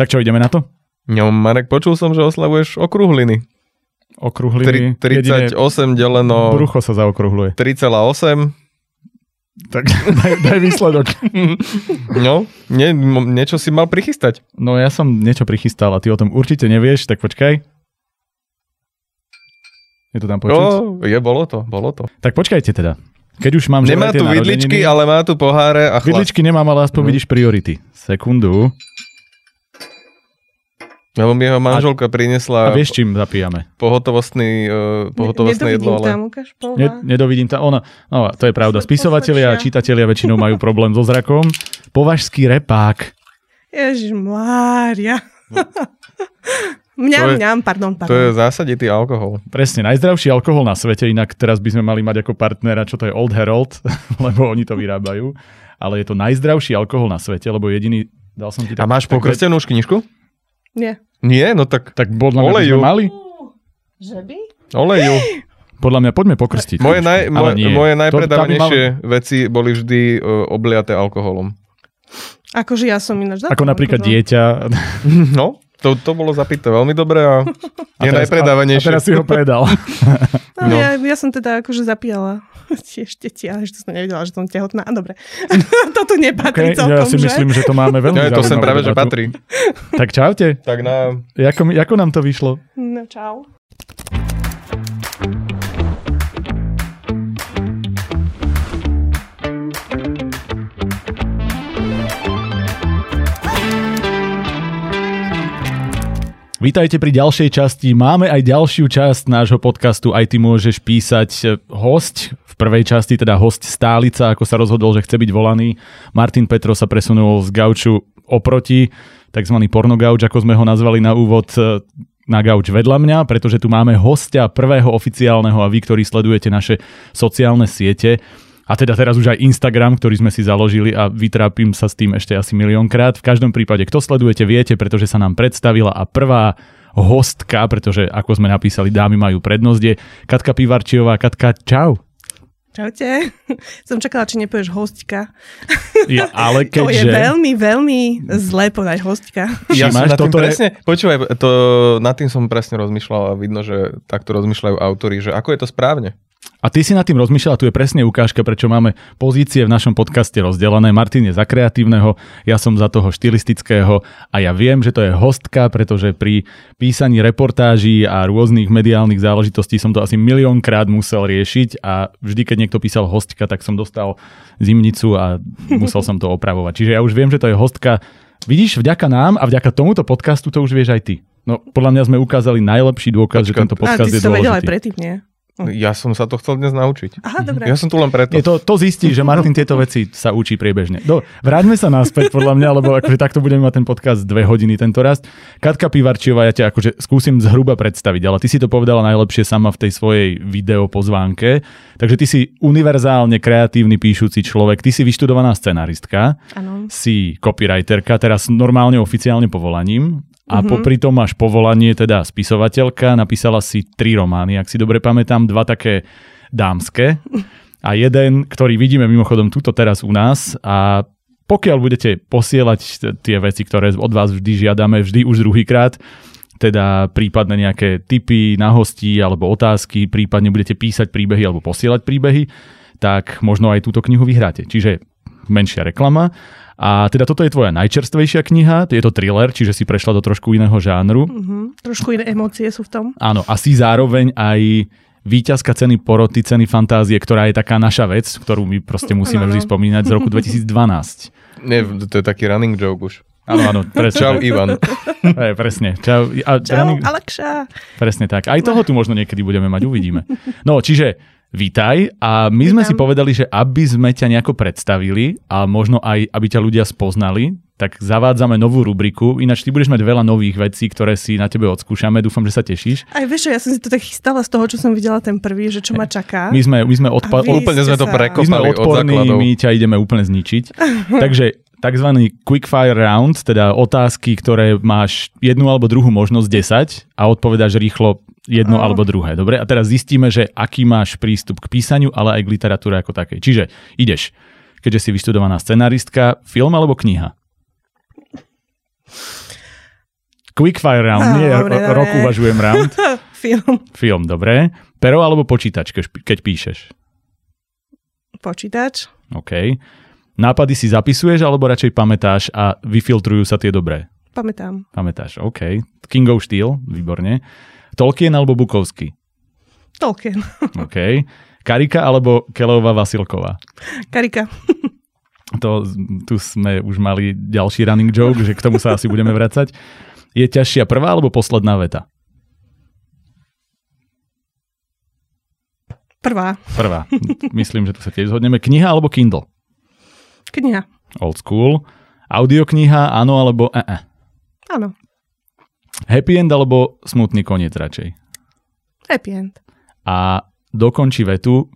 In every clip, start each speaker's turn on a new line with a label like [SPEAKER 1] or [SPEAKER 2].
[SPEAKER 1] Tak čo, ideme na to?
[SPEAKER 2] No, Marek, počul som, že oslavuješ okruhliny. Tri- 38 deleno
[SPEAKER 1] Brucho sa zaokrúhluje.
[SPEAKER 2] 3,8.
[SPEAKER 1] Tak daj, daj výsledok.
[SPEAKER 2] No, nie, niečo si mal prichystať.
[SPEAKER 1] No ja som niečo prichystal a ty o tom určite nevieš, tak počkaj. Je to tam počuť?
[SPEAKER 2] O, je, bolo to, bolo to.
[SPEAKER 1] Tak počkajte teda. Keď už mám
[SPEAKER 2] Nemá tu vidličky, ale má tu poháre a chlast.
[SPEAKER 1] Vidličky nemám, ale aspoň
[SPEAKER 2] No.
[SPEAKER 1] vidíš priority. Sekundu.
[SPEAKER 2] Lebo mi ho manželka priniesla
[SPEAKER 1] A vieš, čím zapíjame?
[SPEAKER 2] pohotovostný, uh, pohotovostné jedlo, ale...
[SPEAKER 3] tam, ukáž polva.
[SPEAKER 1] Ne, nedovidím tam. Ono, no, to je pravda. Spisovatelia a čitatelia väčšinou majú problém so zrakom. Považský repák.
[SPEAKER 3] Ježiš Mária. mňam,
[SPEAKER 2] To je-
[SPEAKER 3] mňam, pardon,
[SPEAKER 2] To je
[SPEAKER 3] pardon.
[SPEAKER 2] zásaditý alkohol.
[SPEAKER 1] Presne, najzdravší alkohol na svete, inak teraz by sme mali mať ako partnera, čo to je Old Herald, lebo oni to vyrábajú. Ale je to najzdravší alkohol na svete, lebo jediný... Dal som ti
[SPEAKER 2] A máš
[SPEAKER 1] tak-
[SPEAKER 2] pokrstenú už knižku?
[SPEAKER 3] Nie.
[SPEAKER 2] Nie, no tak
[SPEAKER 1] Tak podľa mňa by
[SPEAKER 2] Oleju.
[SPEAKER 1] sme mali?
[SPEAKER 3] Že by?
[SPEAKER 2] oleju.
[SPEAKER 1] Podľa mňa poďme pokrstiť.
[SPEAKER 2] Moje, naj,
[SPEAKER 1] Ale
[SPEAKER 2] moje,
[SPEAKER 1] nie.
[SPEAKER 2] moje
[SPEAKER 1] To- to by
[SPEAKER 2] najpredávanejšie veci boli vždy uh, obliaté alkoholom.
[SPEAKER 3] Akože ja som ináč za
[SPEAKER 1] Ako napríklad
[SPEAKER 3] akože-
[SPEAKER 1] dieťa.
[SPEAKER 2] No, to, to bolo zapité veľmi dobre a je
[SPEAKER 1] teraz-
[SPEAKER 2] najpredávanejšie.
[SPEAKER 1] A teraz si ho predal.
[SPEAKER 3] No,
[SPEAKER 2] No.
[SPEAKER 3] Ja, ja som teda akože zapíjala tiež deti, ale že to som nevedela, že som tehotná. A dobre. to tu nepatrí
[SPEAKER 1] Okay,
[SPEAKER 3] celkom,
[SPEAKER 1] ja si
[SPEAKER 3] že?
[SPEAKER 1] myslím, že to máme veľmi
[SPEAKER 2] Ja, to sem práve, že patrí.
[SPEAKER 1] Tak čaute.
[SPEAKER 2] Tak na...
[SPEAKER 1] Jako, mi- ako nám to vyšlo?
[SPEAKER 3] No, čau.
[SPEAKER 1] Vítajte pri ďalšej časti. Máme aj ďalšiu časť nášho podcastu. Aj ty môžeš písať e, host. V prvej časti teda host stálica, ako sa rozhodol, že chce byť volaný. Martin Petro sa presunul z gauču oproti, tzv. pornogauč, ako sme ho nazvali na úvod, e, na gauč vedľa mňa, pretože tu máme hostia prvého oficiálneho a vy, ktorí sledujete naše sociálne siete, a teda teraz už aj Instagram, ktorý sme si založili a vytrápim sa s tým ešte asi miliónkrát. V každom prípade, kto sledujete, viete, pretože sa nám predstavila a prvá hostka, pretože ako sme napísali, dámy majú prednosť, je Katka Pivarčiová. Katka, čau.
[SPEAKER 3] Čaute. Som čakala, či nepovieš hostka.
[SPEAKER 1] Ja, ale
[SPEAKER 3] To je
[SPEAKER 1] keďže...
[SPEAKER 3] veľmi, veľmi zlé povedať hostka.
[SPEAKER 2] Ja som nad tým
[SPEAKER 1] toto
[SPEAKER 2] presne, počúvaj, to, nad tým som presne rozmýšľal a vidno, že takto rozmýšľajú autori, že ako je to správne.
[SPEAKER 1] A ty si nad tým rozmýšľal, tu je presne ukážka, prečo máme pozície v našom podcaste rozdelené. Martin je za kreatívneho, ja som za toho štilistického a ja viem, že to je hostka, pretože pri písaní reportáží a rôznych mediálnych záležitostí som to asi miliónkrát musel riešiť a vždy, keď niekto písal hostka, tak som dostal zimnicu a musel som to opravovať. Čiže ja už viem, že to je hostka. Vidíš, vďaka nám a vďaka tomuto podcastu to už vieš aj ty. No, podľa mňa sme ukázali najlepší dôkaz, že
[SPEAKER 2] Počkaj.
[SPEAKER 1] tento podcast
[SPEAKER 3] ty
[SPEAKER 1] je
[SPEAKER 3] si to vedel aj
[SPEAKER 1] dôležitý.
[SPEAKER 3] predtým, nie?
[SPEAKER 2] Ja som sa to chcel dnes naučiť.
[SPEAKER 3] Aha, dobre.
[SPEAKER 2] Ja som tu len preto.
[SPEAKER 1] Je to, to zistí, že Martin tieto veci sa učí priebežne. No, vráťme sa naspäť podľa mňa, lebo akože takto budeme mať ten podcast dve hodiny tento raz. Katka Pivarčiová, ja ťa akože skúsim zhruba predstaviť, ale ty si to povedala najlepšie sama v tej svojej video pozvánke. Takže ty si univerzálne kreatívny píšuci človek, ty si vyštudovaná scenaristka,
[SPEAKER 3] Áno.
[SPEAKER 1] si copywriterka, teraz normálne oficiálne povolaním. A mm-hmm. popri tom máš povolanie teda spisovateľka, napísala si tri romány, ak si dobre pamätám, dva také dámske a jeden, ktorý vidíme mimochodom tuto teraz u nás a pokiaľ budete posielať t- tie veci, ktoré od vás vždy žiadame, vždy už druhýkrát, teda prípadne nejaké tipy na hostí alebo otázky, prípadne budete písať príbehy alebo posielať príbehy, tak možno aj túto knihu vyhráte. Čiže menšia reklama. A teda toto je tvoja najčerstvejšia kniha, je to thriller, čiže si prešla do trošku iného žánru.
[SPEAKER 3] Mhm. Trošku iné emócie sú v tom.
[SPEAKER 1] Áno, a si zároveň aj víťazka ceny poroty, ceny fantázie, ktorá je taká naša vec, ktorú my proste musíme vždy spomínať z roku 2012.
[SPEAKER 2] Nie, to je taký running joke už.
[SPEAKER 1] Áno, áno, presne.
[SPEAKER 2] Čau,
[SPEAKER 1] tak.
[SPEAKER 2] Ivan.
[SPEAKER 1] Hej, presne. Čau. A,
[SPEAKER 3] Čau,
[SPEAKER 1] running-
[SPEAKER 3] Alekša.
[SPEAKER 1] Presne tak. Aj toho tu možno niekedy budeme mať, uvidíme. No, čiže vítaj a my sme
[SPEAKER 3] Vítam.
[SPEAKER 1] si povedali, že aby sme ťa nejako predstavili a možno aj, aby ťa ľudia spoznali, tak zavádzame novú rubriku. Ináč ty budeš mať veľa nových vecí, ktoré si na tebe odskúšame. Dúfam, že sa tešíš.
[SPEAKER 3] Aj vieš čo, ja som si to tak chystala z toho, čo som videla ten prvý, že čo ma čaká.
[SPEAKER 1] My sme, my sme, odpa-
[SPEAKER 2] Úplne sme to
[SPEAKER 3] sa-
[SPEAKER 1] my sme
[SPEAKER 2] prekopali od
[SPEAKER 1] odporní,
[SPEAKER 2] základov.
[SPEAKER 1] my ťa ideme úplne zničiť. Takže takzvaný quickfire round, teda otázky, ktoré máš jednu alebo druhú možnosť 10 a odpovedáš rýchlo jedno alebo druhé. Dobre? A teraz zistíme, že aký máš prístup k písaniu, ale aj k literatúre ako takej. Čiže ideš, keďže si vyštudovaná scenaristka, film alebo kniha? Quickfire round,
[SPEAKER 3] No,
[SPEAKER 1] nie
[SPEAKER 3] dobre,
[SPEAKER 1] ro- rok uvažujem round.
[SPEAKER 3] Film.
[SPEAKER 1] Film, dobre. Pero alebo počítač, keď píšeš?
[SPEAKER 3] Počítač.
[SPEAKER 1] OK. Nápady si zapisuješ alebo radšej pamätáš a vyfiltrujú sa tie dobré?
[SPEAKER 3] Pamätám.
[SPEAKER 1] Pamätáš, OK. King of Steel, výborne. Tolkien alebo Bukovský?
[SPEAKER 3] Tolkien.
[SPEAKER 1] OK. Karika alebo Kelová Vasilková?
[SPEAKER 3] Karika.
[SPEAKER 1] To, tu sme už mali ďalší running joke, že k tomu sa asi budeme vracať. Je ťažšia prvá alebo posledná veta?
[SPEAKER 3] Prvá.
[SPEAKER 1] Prvá. Myslím, že tu sa tiež zhodneme. Kniha alebo Kindle?
[SPEAKER 3] Kniha.
[SPEAKER 1] Old school. Audiokniha, áno alebo e
[SPEAKER 3] Áno.
[SPEAKER 1] Happy end alebo smutný koniec radšej?
[SPEAKER 3] Happy end.
[SPEAKER 1] A dokončí vetu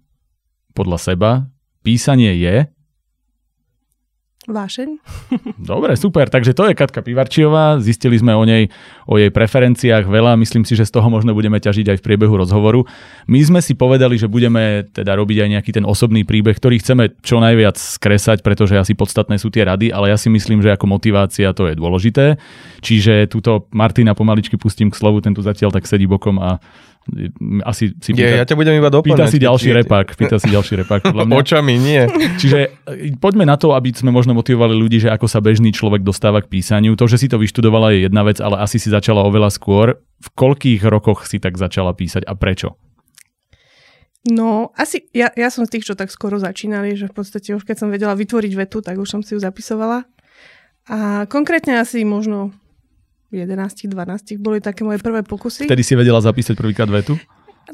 [SPEAKER 1] podľa seba. Písanie je...
[SPEAKER 3] Vášeň.
[SPEAKER 1] Dobre, super. Takže to je Katka Pivarčiová. Zistili sme o nej, o jej preferenciách veľa. Myslím si, že z toho možno budeme ťažiť aj v priebehu rozhovoru. My sme si povedali, že budeme teda robiť aj nejaký ten osobný príbeh, ktorý chceme čo najviac skresať, pretože asi podstatné sú tie rady, ale ja si myslím, že ako motivácia to je dôležité. Čiže túto Martina pomaličky pustím k slovu, ten tu zatiaľ tak sedí bokom a asi si
[SPEAKER 2] Je, ja ťa budem iba
[SPEAKER 1] pýta
[SPEAKER 2] doplňať.
[SPEAKER 1] si
[SPEAKER 2] keď
[SPEAKER 1] ďalší
[SPEAKER 2] ti-
[SPEAKER 1] repák. Pýta si ďalší repák. Podľa mňa.
[SPEAKER 2] Očami, nie.
[SPEAKER 1] Čiže e, poďme na to, aby sme možno motivovali ľudí, že ako sa bežný človek dostáva k písaniu. To, že si to vyštudovala je jedna vec, ale asi si začala oveľa skôr. V koľkých rokoch si tak začala písať a prečo?
[SPEAKER 3] No, asi, ja, ja som z tých, čo tak skoro začínali, že v podstate už keď som vedela vytvoriť vetu, tak už som si ju zapisovala. A konkrétne asi možno 11, 12 boli také moje prvé pokusy.
[SPEAKER 1] Vtedy si vedela zapísať prvýkrát vetu?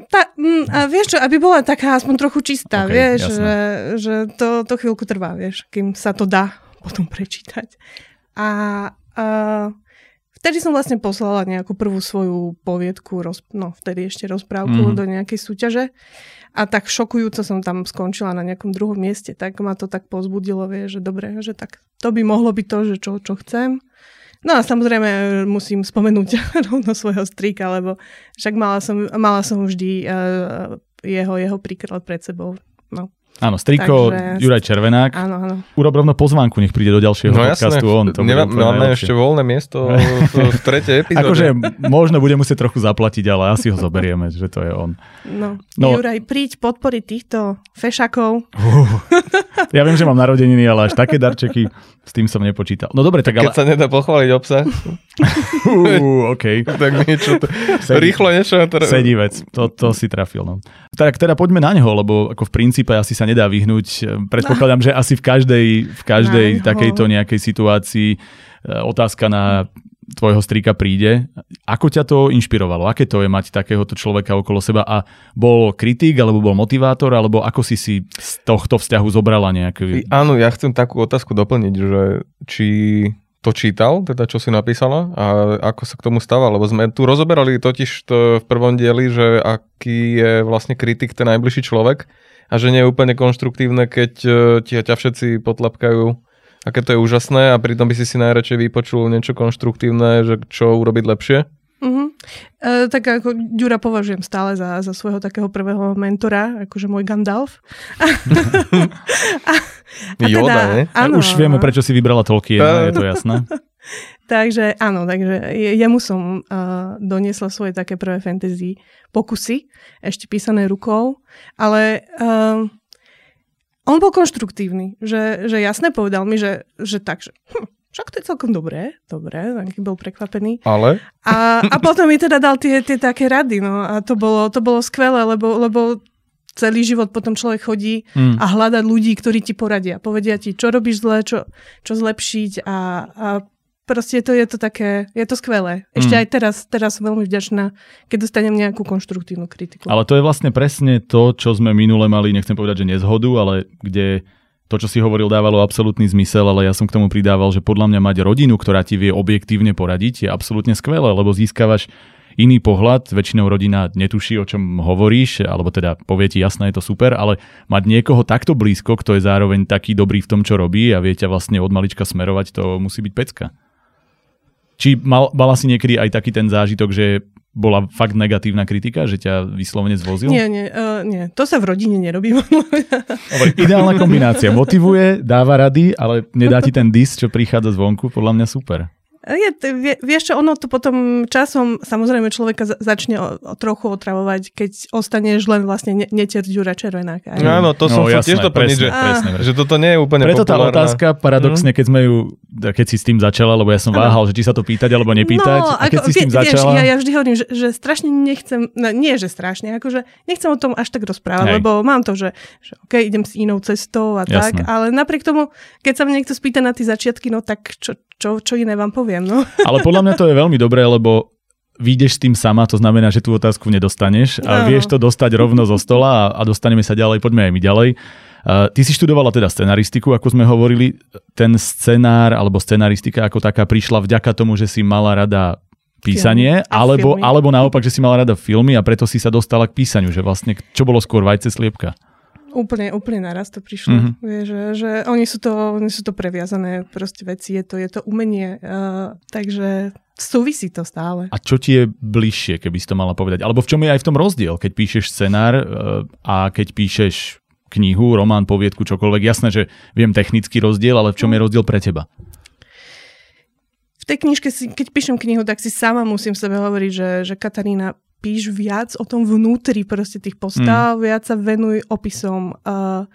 [SPEAKER 3] Tá, mm, a vieš čo, aby bola taká aspoň trochu čistá,
[SPEAKER 1] Ok,
[SPEAKER 3] vieš,
[SPEAKER 1] jasné.
[SPEAKER 3] že, že to, to chvíľku trvá, vieš, kým sa to dá potom prečítať. A, a vtedy som vlastne poslala nejakú prvú svoju poviedku, roz, no vtedy ešte rozprávku
[SPEAKER 1] Mhm.
[SPEAKER 3] do nejakej súťaže a tak šokujúco som tam skončila na nejakom druhom mieste, tak ma to tak pozbudilo, vieš, že dobre, že tak to by mohlo byť to, že čo, čo chcem. No a samozrejme musím spomenúť rovno svojho strika, lebo však mala som, mala som vždy uh, jeho, jeho príklad pred sebou. No,
[SPEAKER 1] Áno, striko
[SPEAKER 3] Takže-
[SPEAKER 1] Juraj Červenák.
[SPEAKER 3] áno, áno.
[SPEAKER 1] Urob rovno pozvánku, nech príde do ďalšieho
[SPEAKER 2] No jasné,
[SPEAKER 1] podcastu on. To
[SPEAKER 2] Nemá, máme
[SPEAKER 1] najlepšie.
[SPEAKER 2] ešte voľné miesto v, v tretej epizóde.
[SPEAKER 1] Akože možno bude musieť trochu zaplatiť, ale asi ho zoberieme, že to je on.
[SPEAKER 3] No.
[SPEAKER 1] No.
[SPEAKER 3] Juraj, príď podporiť týchto fešakov.
[SPEAKER 1] Ja viem, že mám narodeniny, ale až také darčeky, s tým som nepočítal. No dobre, tak ale...
[SPEAKER 2] Keď sa nedá pochváliť obsa,
[SPEAKER 1] Uh, OK.
[SPEAKER 2] tak niečo, to,
[SPEAKER 1] Sedí.
[SPEAKER 2] rýchlo niečo. Teda,
[SPEAKER 1] Sedí vec, to, to si trafil. No. Tak teda poďme na neho, lebo ako v princípe asi sa nedá vyhnúť. Predpokladám, že asi v každej, v každej takejto nejakej situácii e, otázka na tvojho strika príde. Ako ťa to inšpirovalo? Aké to je mať takéhoto človeka okolo seba? A bol kritik, alebo bol motivátor, alebo ako si si z tohto vzťahu zobrala nejaký...
[SPEAKER 2] Áno, ja chcem takú otázku doplniť, že či to čítal, teda čo si napísala a ako sa k tomu stáva, lebo sme tu rozoberali totiž to v prvom dieli, že aký je vlastne kritik ten najbližší človek a že nie je úplne konštruktívne, keď e, ti ťa všetci potlapkajú, aké to je úžasné a pritom by si si najradšej vypočul niečo konštruktívne, že čo urobiť lepšie.
[SPEAKER 3] Uh-huh. E, tak ako Ďura považujem stále za, za svojho takého prvého mentora, akože môj Gandalf. a, a
[SPEAKER 2] Yoda, ne?
[SPEAKER 3] áno,
[SPEAKER 1] Už vieme, prečo si vybrala Tolkiena, je to jasné.
[SPEAKER 3] Takže áno, takže je- jemu som uh, doniesla svoje také prvé fantasy pokusy, ešte písané rukou, ale uh, on bol konštruktívny, že, že jasne povedal mi, že, že tak, že hm, však to je celkom dobré, dobré, taký bol prekvapený.
[SPEAKER 2] Ale
[SPEAKER 3] A, a potom mi teda dal tie, tie také rady, no a to bolo, to bolo skvelé, lebo, lebo celý život potom človek chodí
[SPEAKER 1] Mm.
[SPEAKER 3] a hľadať ľudí, ktorí ti poradia. Povedia ti, čo robíš zle, čo, čo zlepšiť a, a proste to je to také, je to skvelé. Ešte
[SPEAKER 1] Mm.
[SPEAKER 3] aj teraz, teraz som veľmi vďačná, keď dostanem nejakú konštruktívnu kritiku.
[SPEAKER 1] Ale to je vlastne presne to, čo sme minule mali, nechcem povedať, že nezhodu, ale kde to, čo si hovoril, dávalo absolútny zmysel, ale ja som k tomu pridával, že podľa mňa mať rodinu, ktorá ti vie objektívne poradiť, je absolútne skvelé, lebo získavaš iný pohľad, väčšinou rodina netuší, o čom hovoríš, alebo teda povie ti jasné, je to super, ale mať niekoho takto blízko, kto je zároveň taký dobrý v tom, čo robí a vie ťa vlastne od malička smerovať, to musí byť pecka. Či mal, mala si niekedy aj taký ten zážitok, že bola fakt negatívna kritika, že ťa vyslovene zvozil?
[SPEAKER 3] Nie, nie, uh, nie, to sa v rodine nerobí.
[SPEAKER 1] Ideálna kombinácia. Motivuje, dáva rady, ale nedá ti ten dis, čo prichádza zvonku, podľa mňa super.
[SPEAKER 3] Je, t- vie, vieš čo, ono to potom časom samozrejme človeka za- začne o, o trochu otravovať, keď ostaneš len vlastne ne- neter Ďura Červenáka.
[SPEAKER 2] No, áno, to som
[SPEAKER 1] No,
[SPEAKER 2] chcel
[SPEAKER 1] jasné,
[SPEAKER 2] tiež doplniť,
[SPEAKER 1] presne,
[SPEAKER 2] že,
[SPEAKER 1] presne, presne.
[SPEAKER 2] že toto nie je úplne
[SPEAKER 1] Preto tá
[SPEAKER 2] populárna.
[SPEAKER 1] otázka, paradoxne, keď sme ju, keď si s tým začala, lebo ja som váhal, že či sa to pýtať alebo nepýtať,
[SPEAKER 3] No,
[SPEAKER 1] a keď si s tým
[SPEAKER 3] vie- vieš,
[SPEAKER 1] začala...
[SPEAKER 3] ja, ja vždy hovorím, že, že strašne nechcem, no, nie že strašne, akože nechcem o tom až tak rozprávať,
[SPEAKER 1] Hej.
[SPEAKER 3] lebo mám to, že, že OK, idem s inou cestou a tak,
[SPEAKER 1] Jasné.
[SPEAKER 3] ale napriek tomu, keď sa ma niekto spýta na tie začiatky, no tak čo, čo, čo iné vám poviem, no.
[SPEAKER 1] Ale podľa mňa to je veľmi dobré, lebo vyjdeš s tým sama, to znamená, že tú otázku nedostaneš a
[SPEAKER 3] Áno.
[SPEAKER 1] vieš to dostať rovno zo stola a, a dostaneme sa ďalej, poďme aj my ďalej. Uh, ty si študovala teda scenaristiku, ako sme hovorili. Ten scenár alebo scenaristika ako taká prišla vďaka tomu, že si mala rada písanie, alebo,
[SPEAKER 3] filmy.
[SPEAKER 1] alebo naopak, že si mala rada filmy a preto si sa dostala k písaniu, že vlastne čo bolo skôr vajce sliepka?
[SPEAKER 3] Úplne, úplne naraz to prišlo.
[SPEAKER 1] Mhm.
[SPEAKER 3] Mm-hmm. Vieš, že, že oni, sú to, oni sú to previazané proste veci, je to, je to umenie, uh, takže súvisí to stále.
[SPEAKER 1] A čo ti je bližšie, keby si to mala povedať? Alebo v čom je aj v tom rozdiel, keď píšeš scenár e, a keď píšeš knihu, román, poviedku, čokoľvek. Jasné, že viem technický rozdiel, ale v čom je rozdiel pre teba?
[SPEAKER 3] V tej knižke, si, keď píšem knihu, tak si sama musím sebe hovoriť, že, že Katarína, píš viac o tom vnútri proste tých postav, mm. viac sa venuj opisom. Uh,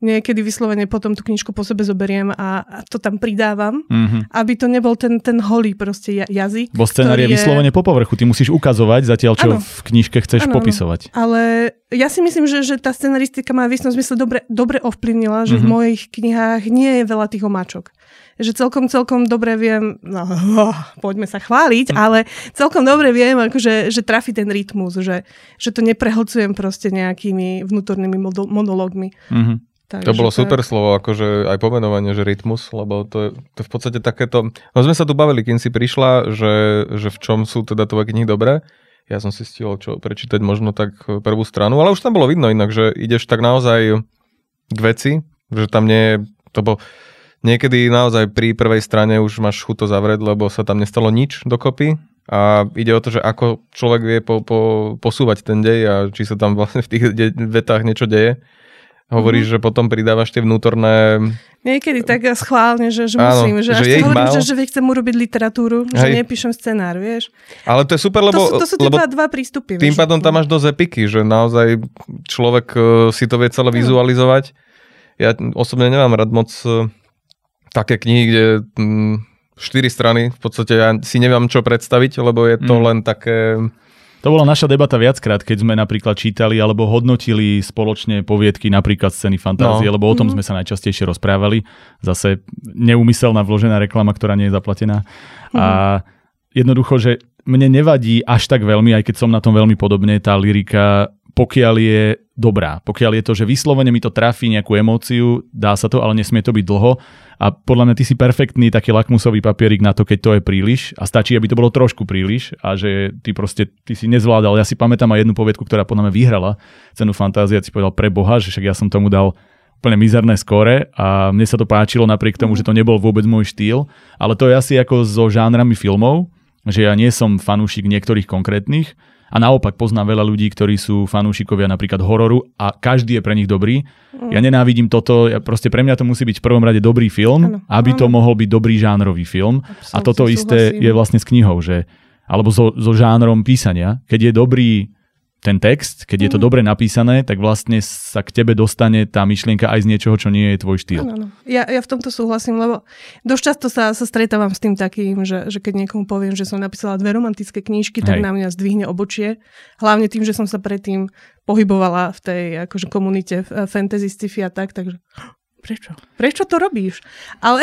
[SPEAKER 3] niekedy vyslovene potom tú knižku po sebe zoberiem a, a to tam pridávam,
[SPEAKER 1] Mhm.
[SPEAKER 3] aby to nebol ten, ten holý proste ja- jazyk.
[SPEAKER 1] Bo scenár je vyslovene po povrchu, ty musíš ukazovať zatiaľ, čo
[SPEAKER 3] Áno.
[SPEAKER 1] v knižke chceš
[SPEAKER 3] áno.
[SPEAKER 1] popisovať.
[SPEAKER 3] Ale ja si myslím, že, že tá scenaristika ma v istom zmysle dobre, dobre ovplyvnila, že mm-hmm. v
[SPEAKER 1] Mhm.
[SPEAKER 3] mojich knihách nie je veľa tých omáčok. Že celkom, celkom dobre viem, no, oh, poďme sa chváliť,
[SPEAKER 1] Mhm.
[SPEAKER 3] ale celkom dobre viem, akože, že trafi ten rytmus, že, že to neprehlcujem proste nejakými vnútornými monológmi.
[SPEAKER 1] Mhm.
[SPEAKER 3] Takže
[SPEAKER 2] To bolo
[SPEAKER 3] je-
[SPEAKER 2] super slovo, akože aj pomenovanie, že rytmus, lebo to je, to je v podstate takéto... No sme sa tu bavili, kým si prišla, že, že v čom sú teda tvoje knihy dobré. Ja som si stihol čo prečítať možno tak prvú stranu, ale už tam bolo vidno inak, že ideš tak naozaj k veci, že tam nie je... To bol, niekedy naozaj pri prvej strane už máš chuť to zavrieť, lebo sa tam nestalo nič dokopy a ide o to, že ako človek vie po, po, posúvať ten dej a či sa tam vlastne v tých de- vetách niečo deje. Hovoríš, mm-hmm. že potom pridávaš tie vnútorné...
[SPEAKER 3] Niekedy tak schválne, že, že
[SPEAKER 2] Áno,
[SPEAKER 3] musím, že,
[SPEAKER 2] že
[SPEAKER 3] až
[SPEAKER 2] je
[SPEAKER 3] hovorím,
[SPEAKER 2] málo.
[SPEAKER 3] že, že chcem urobiť literatúru, že
[SPEAKER 2] Hej.
[SPEAKER 3] nepíšem scenár, vieš.
[SPEAKER 2] Ale to je super,
[SPEAKER 3] To
[SPEAKER 2] lebo,
[SPEAKER 3] sú, to sú
[SPEAKER 2] lebo
[SPEAKER 3] dva, prístupy.
[SPEAKER 2] tým
[SPEAKER 3] vieš.
[SPEAKER 2] pádom tam máš dosť epiky, že naozaj človek e, si to vie celé vizualizovať. Ja osobne nemám rád moc e, také knihy, kde mm, štyri strany, v podstate ja si neviem čo predstaviť, lebo je to
[SPEAKER 1] Mm.
[SPEAKER 2] len také...
[SPEAKER 1] To bola naša debata viackrát, keď sme napríklad čítali alebo hodnotili spoločne poviedky, napríklad scény fantázie,
[SPEAKER 2] No.
[SPEAKER 1] lebo o tom
[SPEAKER 3] Mhm.
[SPEAKER 1] sme sa najčastejšie rozprávali. Zase neúmyselná vložená reklama, ktorá nie je zaplatená. A jednoducho, že mne nevadí až tak veľmi, aj keď som na tom veľmi podobne, tá lyrika, pokiaľ je dobrá. Pokiaľ je to, že vyslovene mi to trafí nejakú emóciu, dá sa to, ale nesmie to byť dlho. A podľa mňa ty si perfektný taký lakmusový papierik na to, keď to je príliš a stačí, aby to bolo trošku príliš a že ty proste, ty si nezvládal. Ja si pamätám aj jednu poviedku, ktorá podľa mňa vyhrala cenu fantázia, si povedal pre Boha, že však ja som tomu dal úplne mizerné skóre a mne sa to páčilo napriek tomu, že to nebol vôbec môj štýl, ale to je asi ako so žánrami filmov, že ja nie som fanúšik niektorých konkrétnych a naopak poznám veľa ľudí, ktorí sú fanúšikovia napríklad hororu a každý je pre nich dobrý. Ja nenávidím toto, ja proste pre mňa to musí byť v prvom rade dobrý film,
[SPEAKER 3] Áno,
[SPEAKER 1] aby to
[SPEAKER 3] áno.
[SPEAKER 1] mohol byť dobrý žánrový film. A
[SPEAKER 3] Absolútne
[SPEAKER 1] toto isté
[SPEAKER 3] súhlasím.
[SPEAKER 1] je vlastne s knihou, že alebo so, so žánrom písania. Keď je dobrý ten text, keď je to
[SPEAKER 3] Mhm.
[SPEAKER 1] dobre napísané, tak vlastne sa k tebe dostane tá myšlienka aj z niečoho, čo nie je tvoj štýl.
[SPEAKER 3] Áno, áno. Ja, ja v tomto súhlasím, lebo dosť často sa, sa stretávam s tým takým, že, že keď niekomu poviem, že som napísala dve romantické knížky, tak
[SPEAKER 1] Hej.
[SPEAKER 3] na mňa zdvihne obočie. Hlavne tým, že som sa predtým pohybovala v tej akože, komunite eh, fantasy, sci-fi a tak, takže prečo? Prečo to robíš? Ale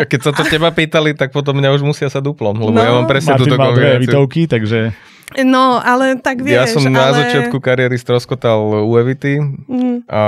[SPEAKER 2] A keď sa to teba pýtali, tak potom mňa už musia sa duplom, lebo
[SPEAKER 3] No.
[SPEAKER 2] ja mám presne túto
[SPEAKER 1] dve takže
[SPEAKER 3] no, ale tak vieš,
[SPEAKER 2] Ja som na
[SPEAKER 3] ale...
[SPEAKER 2] začiatku kariéry stroskotal u Evity
[SPEAKER 3] Mm,
[SPEAKER 2] a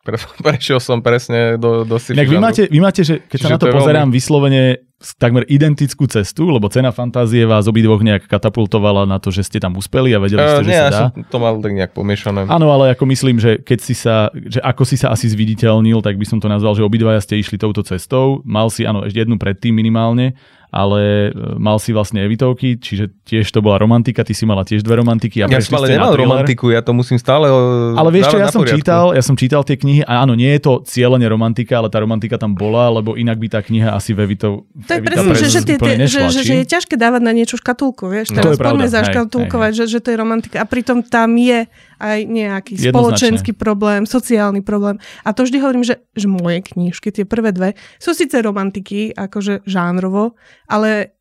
[SPEAKER 2] pre, prešiel som presne do, do
[SPEAKER 1] Inak vy máte, vy máte, že keď sa
[SPEAKER 2] Čiže
[SPEAKER 1] na to,
[SPEAKER 2] to
[SPEAKER 1] pozerám, vyslovene s- takmer identickú cestu, lebo cena fantázie vás obidvoch nejak katapultovala na to, že ste tam uspeli a vedeli ste,
[SPEAKER 2] Uh,
[SPEAKER 1] že
[SPEAKER 2] nie,
[SPEAKER 1] sa
[SPEAKER 2] ja
[SPEAKER 1] dá.
[SPEAKER 2] som to mal tak nejak pomiešané.
[SPEAKER 1] Áno, ale ako myslím, že keď si sa, že ako si sa asi zviditeľnil, tak by som to nazval, že obidvaja ste išli touto cestou. Mal si, áno, ešte jednu predtým minimálne ale e, mal si vlastne Evitovky, čiže tiež to bola romantika, ty si mala tiež dve romantiky. A
[SPEAKER 2] ja som ale nemal romantiku, ja to musím stále
[SPEAKER 1] Ale vieš čo, ja som, čítal, ja som čítal tie knihy a áno, nie je to cieľene romantika, ale tá romantika tam bola, lebo inak by tá kniha asi v Evitov
[SPEAKER 3] To je presne, že, že, tie, že, že, že, je ťažké dávať na niečo škatulku, vieš, teraz no, poďme zaškatulkovať, že, že to je romantika. A pritom tam je aj nejaký spoločenský problém, sociálny problém. A to vždy hovorím, že, že moje knižky, tie prvé dve, sú síce romantiky, akože žánrovo, ale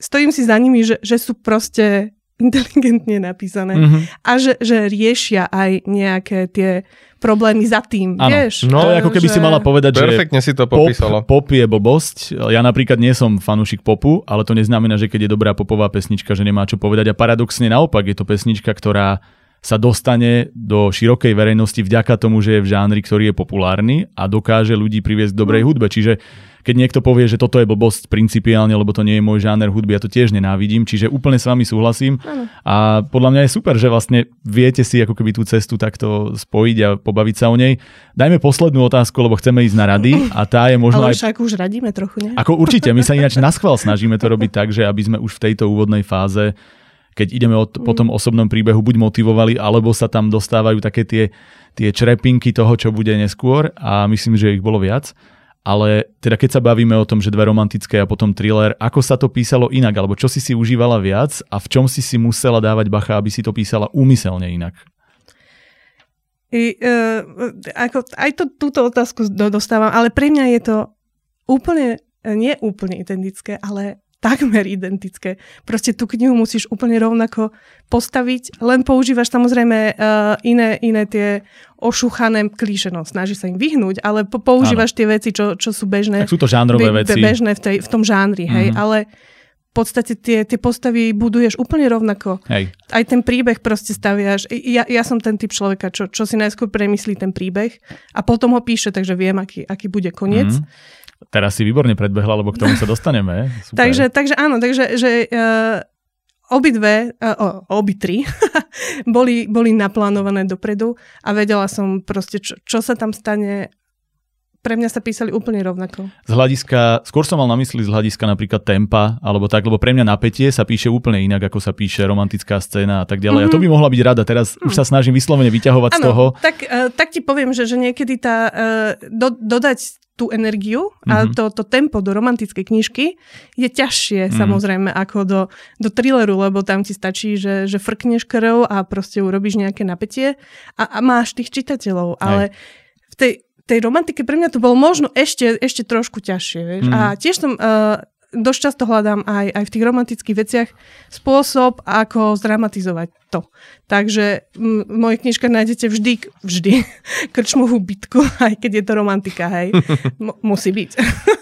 [SPEAKER 3] stojím si za nimi, že, že sú proste inteligentne napísané mm-hmm. a že, že riešia aj nejaké tie problémy za tým, ano. vieš?
[SPEAKER 1] No, to je ako keby že... si mala povedať,
[SPEAKER 2] Perfektne
[SPEAKER 1] že
[SPEAKER 2] si to popísala.
[SPEAKER 1] Pop, pop je blbosť. Ja napríklad nie som fanúšik popu, ale to neznamená, že keď je dobrá popová pesnička, že nemá čo povedať. A paradoxne naopak je to pesnička, ktorá sa dostane do širokej verejnosti vďaka tomu, že je v žánri, ktorý je populárny a dokáže ľudí priviesť k dobrej no. hudbe. Čiže keď niekto povie, že toto je blbosť principiálne, lebo to nie je môj žáner hudby, ja to tiež nenávidím, čiže úplne s vami súhlasím. Ano. A podľa mňa je super, že vlastne viete si ako keby tú cestu takto spojiť a pobaviť sa o nej. Dajme poslednú otázku, lebo chceme ísť na rady a tá je možno
[SPEAKER 3] Ale
[SPEAKER 1] aj...
[SPEAKER 3] však už radíme trochu, nie?
[SPEAKER 1] Ako určite, my sa ináč na schvál snažíme to robiť tak, že aby sme už v tejto úvodnej fáze keď ideme od, po tom osobnom príbehu buď motivovali, alebo sa tam dostávajú také tie, tie črepinky toho, čo bude neskôr a myslím, že ich bolo viac. Ale teda keď sa bavíme o tom, že dve romantické a potom thriller, ako sa to písalo inak, alebo čo si si užívala viac a v čom si si musela dávať bacha, aby si to písala úmyselne inak?
[SPEAKER 3] I, uh, ako, aj to, túto otázku dostávam, ale pre mňa je to úplne, nie úplne identické, ale takmer identické. Proste tú knihu musíš úplne rovnako postaviť, len používaš samozrejme uh, iné, iné tie ošúchané klíše, no snaží sa im vyhnúť, ale po, používaš ano. tie veci, čo, čo sú bežné.
[SPEAKER 1] Tak sú to žánrové be, veci.
[SPEAKER 3] Bežné v, tej, v tom žánri, hej, mm-hmm. ale v podstate tie, tie postavy buduješ úplne rovnako.
[SPEAKER 1] Hej.
[SPEAKER 3] Aj ten príbeh proste staviaš. Ja, ja som ten typ človeka, čo, čo si najskôr premyslí ten príbeh a potom ho píše, takže viem, aký, aký bude koniec. Mm-hmm.
[SPEAKER 1] Teraz si výborne predbehla, lebo k tomu sa dostaneme.
[SPEAKER 3] Super. takže, takže áno, takže že, uh, obidve, uh, obi tri boli, boli naplánované dopredu a vedela som proste, čo, čo sa tam stane pre mňa sa písali úplne rovnako.
[SPEAKER 1] Z hľadiska, skôr som mal na mysli z hľadiska napríklad tempa, alebo tak, lebo pre mňa napätie sa píše úplne inak, ako sa píše romantická scéna a tak ďalej. Mm-hmm. A to by mhm. mohla byť rada. Teraz mm. už sa snažím vyslovene vyťahovať ano, z toho.
[SPEAKER 3] Tak, uh, tak ti poviem, že, že niekedy tá, do, dodať tú energiu a mm-hmm. to, to tempo do romantickej knižky je ťažšie mm-hmm. samozrejme ako do, do thrilleru, lebo tam ti stačí, že, že frkneš krv a proste urobíš nejaké napätie a, a máš tých čitateľov. Hej. Ale v tej, tej romantike pre mňa to bolo možno ešte, ešte trošku ťažšie. Vieš? Mm-hmm. A tiež som uh, dosť často hľadám aj, aj v tých romantických veciach spôsob, ako zdramatizovať to. Takže v mojej knižke nájdete vždy, vždy krčmovú bitku, aj keď je to romantika, hej. M- musí byť.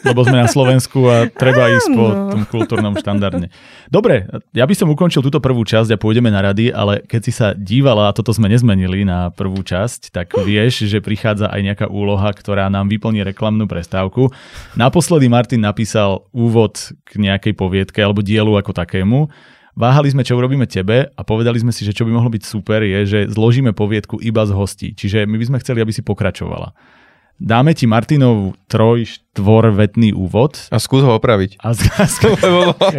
[SPEAKER 1] Lebo sme na Slovensku a treba ísť po tom kultúrnom štandarde. Dobre, ja by som ukončil túto prvú časť a pôjdeme na rady, ale keď si sa dívala, a toto sme nezmenili na prvú časť, tak vieš, že prichádza aj nejaká úloha, ktorá nám vyplní reklamnú prestávku. Naposledy Martin napísal úvod k nejakej poviedke alebo dielu ako takému. Váhali sme, čo urobíme tebe a povedali sme si, že čo by mohlo byť super je, že zložíme poviedku iba z hostí. Čiže my by sme chceli, aby si pokračovala. Dáme ti Martinov troj, štvorvetný úvod.
[SPEAKER 2] A skús ho opraviť.
[SPEAKER 1] A z, skús,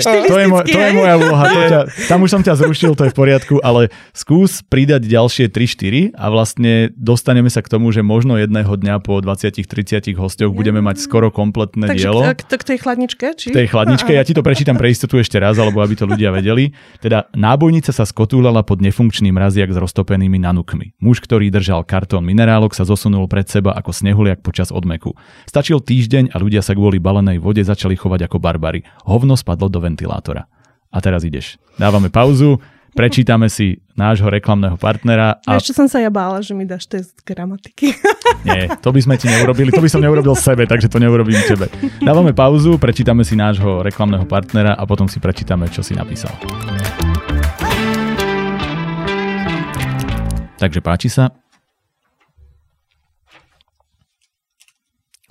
[SPEAKER 1] to, je moj, to je moja úloha. To ťa, tam už som ťa zrušil, to je v poriadku, ale skús pridať ďalšie 3-4 a vlastne dostaneme sa k tomu, že možno jedného dňa po 20-30 hostoch budeme mať skoro kompletné
[SPEAKER 3] Takže
[SPEAKER 1] dielo.
[SPEAKER 3] Takže k, k tej chladničke? Či?
[SPEAKER 1] K tej chladničke. Ja ti to prečítam pre istotu ešte raz, alebo aby to ľudia vedeli. Teda nábojnica sa skotúlala pod nefunkčným raziak s roztopenými nanukmi. Muž, ktorý držal kartón minerálok, sa zosunul pred seba ako snehuliak počas odmeku. Stačil týždeň deň a ľudia sa kvôli balenej vode začali chovať ako barbary. Hovno spadlo do ventilátora. A teraz ideš. Dávame pauzu, prečítame si nášho reklamného partnera.
[SPEAKER 3] A... Ešte som sa ja bála, že mi dáš test gramatiky.
[SPEAKER 1] Nie, to by sme ti neurobili, to by som neurobil sebe, takže to neurobím tebe. Dávame pauzu, prečítame si nášho reklamného partnera a potom si prečítame, čo si napísal. Takže páči sa,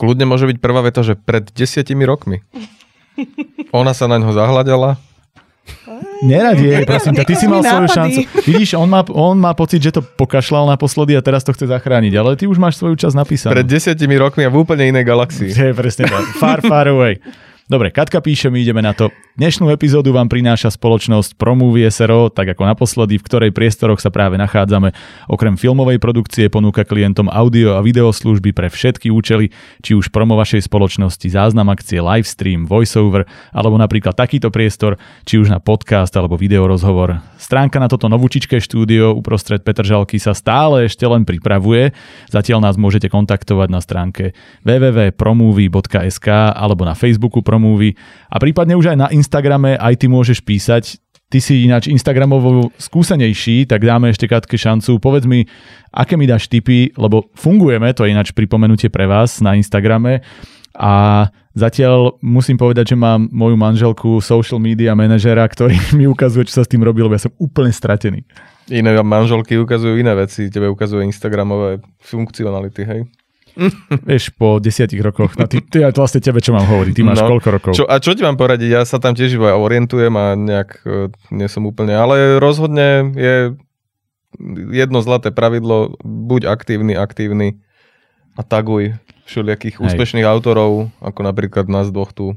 [SPEAKER 2] Kľudne môže byť prvá veta, že pred desiatimi rokmi. Ona sa na ňo zahľadala.
[SPEAKER 1] Neradie, prosím ťa, ty si mal svoju šancu. Vidíš, on má, on má pocit, že to pokašľal naposledy a teraz to chce zachrániť, ale ty už máš svoju časť napísanú.
[SPEAKER 2] Pred desiatimi rokmi a v úplne inej galaxii.
[SPEAKER 1] Je presne tak. Far, far away. Dobre, Katka píše, my ideme na to. Dnešnú epizódu vám prináša spoločnosť Promovie SRO, tak ako naposledy, v ktorej priestoroch sa práve nachádzame. Okrem filmovej produkcie ponúka klientom audio a video služby pre všetky účely, či už promo vašej spoločnosti, záznam akcie, livestream, voiceover, alebo napríklad takýto priestor, či už na podcast alebo video rozhovor. Stránka na toto novúčičké štúdio uprostred Petržalky sa stále ešte len pripravuje. Zatiaľ nás môžete kontaktovať na stránke www.promovie.sk alebo na Facebooku Promovie Movie a prípadne už aj na Instagrame aj ty môžeš písať. Ty si ináč Instagramovo skúsenejší, tak dáme ešte Katke šancu. Povedz mi, aké mi dáš tipy, lebo fungujeme, to je ináč pripomenutie pre vás na Instagrame a zatiaľ musím povedať, že mám moju manželku social media manažera, ktorý mi ukazuje, čo sa s tým robí, lebo ja som úplne stratený.
[SPEAKER 2] Iné manželky ukazujú iné veci, tebe ukazuje Instagramové funkcionality, hej?
[SPEAKER 1] Vieš, po desiatich rokoch, no ty, ty to vlastne tebe čo mám hovoriť, ty máš no, koľko rokov?
[SPEAKER 2] Čo, a čo ti mám poradiť? Ja sa tam tiež orientujem a nejak e, nie som úplne, ale rozhodne je jedno zlaté pravidlo, buď aktívny, aktívny a taguj všelijakých Hej. úspešných autorov, ako napríklad nás dvoch tu.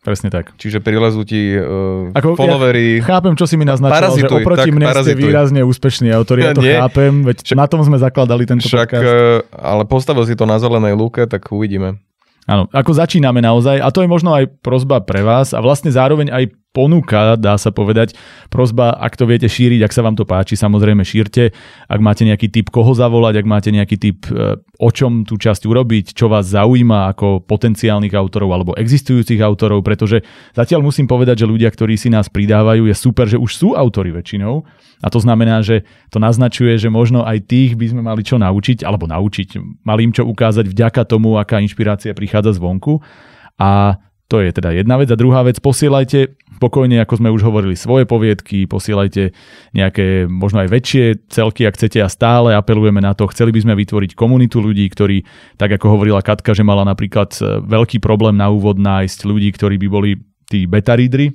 [SPEAKER 1] Presne tak.
[SPEAKER 2] Čiže prilezú ti uh, Ako, followery.
[SPEAKER 1] Ja chápem, čo si mi naznačil, parazituj, že oproti tak, mne parazituj. ste výrazne úspešní autori, ja to Nie. chápem, veď však, na tom sme zakladali tento však, podcast. Uh,
[SPEAKER 2] ale postavil si to na zelenej lúke, tak uvidíme.
[SPEAKER 1] Áno, ako začíname naozaj a to je možno aj prozba pre vás a vlastne zároveň aj ponuka, dá sa povedať. Prozba, ak to viete šíriť, ak sa vám to páči, samozrejme šírte. Ak máte nejaký typ, koho zavolať, ak máte nejaký typ, e, o čom tú časť urobiť, čo vás zaujíma ako potenciálnych autorov alebo existujúcich autorov, pretože zatiaľ musím povedať, že ľudia, ktorí si nás pridávajú, je super, že už sú autory väčšinou. A to znamená, že to naznačuje, že možno aj tých by sme mali čo naučiť, alebo naučiť, mali im čo ukázať vďaka tomu, aká inšpirácia prichádza zvonku. A to je teda jedna vec. A druhá vec, posielajte pokojne, ako sme už hovorili, svoje poviedky, posielajte nejaké možno aj väčšie celky, ak chcete a stále apelujeme na to. Chceli by sme vytvoriť komunitu ľudí, ktorí, tak ako hovorila Katka, že mala napríklad e, veľký problém na úvod nájsť ľudí, ktorí by boli tí beta readery,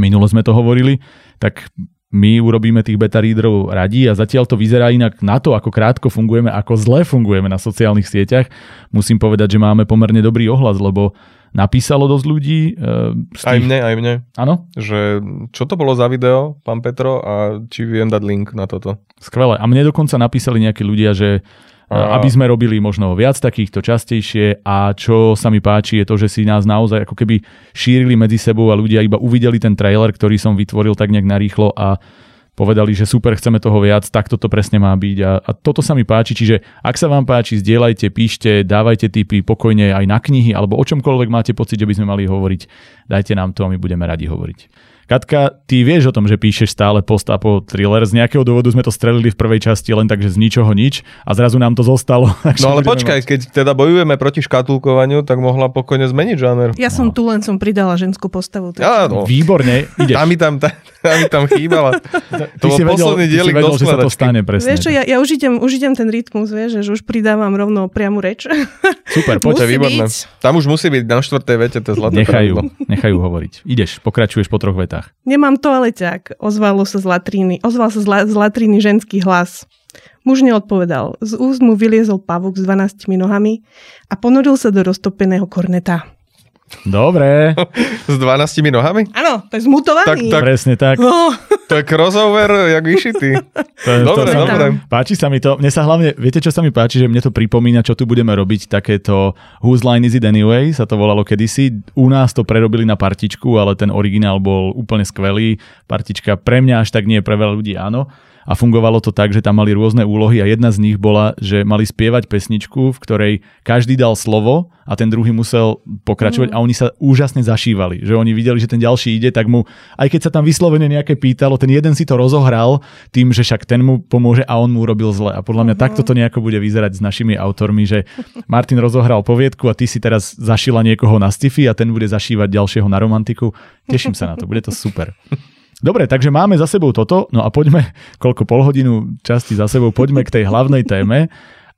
[SPEAKER 1] minule sme to hovorili, tak my urobíme tých beta readerov radi a zatiaľ to vyzerá inak na to, ako krátko fungujeme, ako zle fungujeme na sociálnych sieťach. Musím povedať, že máme pomerne dobrý ohlas, lebo napísalo dosť ľudí. Uh,
[SPEAKER 2] tých... Aj mne, aj mne.
[SPEAKER 1] Áno?
[SPEAKER 2] Že čo to bolo za video, pán Petro, a či viem dať link na toto.
[SPEAKER 1] Skvelé. A mne dokonca napísali nejakí ľudia, že a... aby sme robili možno viac takýchto častejšie a čo sa mi páči je to, že si nás naozaj ako keby šírili medzi sebou a ľudia iba uvideli ten trailer, ktorý som vytvoril tak nejak narýchlo a povedali, že super, chceme toho viac, tak toto presne má byť a, a toto sa mi páči, čiže ak sa vám páči, zdieľajte, píšte, dávajte tipy pokojne aj na knihy alebo o čomkoľvek máte pocit, že by sme mali hovoriť, dajte nám to a my budeme radi hovoriť. Katka, ty vieš o tom, že píšeš stále post-apo thriller. Z nejakého dôvodu sme to strelili v prvej časti len tak, že z ničoho nič a zrazu nám to zostalo.
[SPEAKER 2] No ale počkaj, mať. keď teda bojujeme proti škatulkovaniu, tak mohla pokojne zmeniť žáner.
[SPEAKER 3] Ja som no. tu len som pridala ženskú postavu.
[SPEAKER 1] Ja, no. Výborne, ideš.
[SPEAKER 2] Tam mi tam, tam, tam, mi tam chýbala.
[SPEAKER 1] to ty bol posledný dielik vedel, že sa to stane presne.
[SPEAKER 3] Vieš čo, ja, ja už, idem, už idem ten rytmus, vieš, že už pridávam rovno priamu reč.
[SPEAKER 1] Super, poďte,
[SPEAKER 2] výborné. Tam už musí byť na štvrtej vete to zlaté
[SPEAKER 1] Nechajú, nechajú hovoriť. Ideš, pokračuješ po troch vetách vetách.
[SPEAKER 3] Nemám toaleťák, ozvalo sa z latriny, ozval sa z, la, z latriny ženský hlas. Muž neodpovedal. Z úst mu vyliezol pavúk s 12 nohami a ponoril sa do roztopeného korneta.
[SPEAKER 1] Dobre.
[SPEAKER 2] S 12 nohami?
[SPEAKER 3] Áno, to je zmutovaný.
[SPEAKER 1] Tak, tak, Presne tak.
[SPEAKER 2] No. To je crossover, jak vyšitý. To je, dobre, to, dobre.
[SPEAKER 1] Páči sa mi to. Mne sa hlavne, viete čo sa mi páči, že mne to pripomína, čo tu budeme robiť, takéto Whose Line Is It Anyway, sa to volalo kedysi. U nás to prerobili na partičku, ale ten originál bol úplne skvelý. Partička pre mňa až tak nie, pre veľa ľudí áno a fungovalo to tak, že tam mali rôzne úlohy a jedna z nich bola, že mali spievať pesničku, v ktorej každý dal slovo a ten druhý musel pokračovať mm. a oni sa úžasne zašívali, že oni videli, že ten ďalší ide, tak mu, aj keď sa tam vyslovene nejaké pýtalo, ten jeden si to rozohral tým, že však ten mu pomôže a on mu urobil zle. A podľa mňa mm. takto to nejako bude vyzerať s našimi autormi, že Martin rozohral poviedku a ty si teraz zašila niekoho na sci-fi a ten bude zašívať ďalšieho na romantiku. Teším sa na to, bude to super. Dobre, takže máme za sebou toto, no a poďme, koľko pol hodinu časti za sebou, poďme k tej hlavnej téme.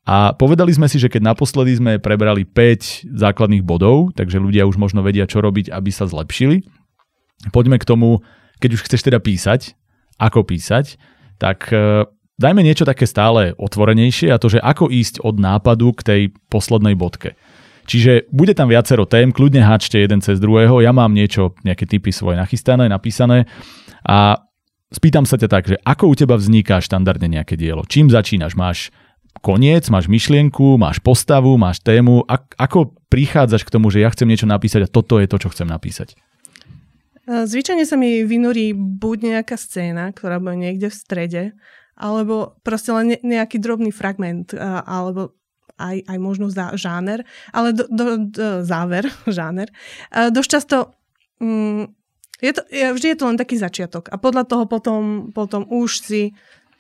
[SPEAKER 1] A povedali sme si, že keď naposledy sme prebrali 5 základných bodov, takže ľudia už možno vedia, čo robiť, aby sa zlepšili. Poďme k tomu, keď už chceš teda písať, ako písať, tak e, dajme niečo také stále otvorenejšie a to, že ako ísť od nápadu k tej poslednej bodke. Čiže bude tam viacero tém, kľudne háčte jeden cez druhého, ja mám niečo, nejaké typy svoje nachystané, napísané a spýtam sa ťa tak, že ako u teba vzniká štandardne nejaké dielo? Čím začínaš? Máš koniec, máš myšlienku, máš postavu, máš tému. A- ako prichádzaš k tomu, že ja chcem niečo napísať a toto je to, čo chcem napísať?
[SPEAKER 3] E, Zvyčajne sa mi vynorí buď nejaká scéna, ktorá bude niekde v strede, alebo proste len ne- nejaký drobný fragment, a- alebo aj, aj možno zá, žáner, ale do, do, do, záver, žáner. A dosť často mm, je to, je, vždy je to len taký začiatok a podľa toho potom, potom už si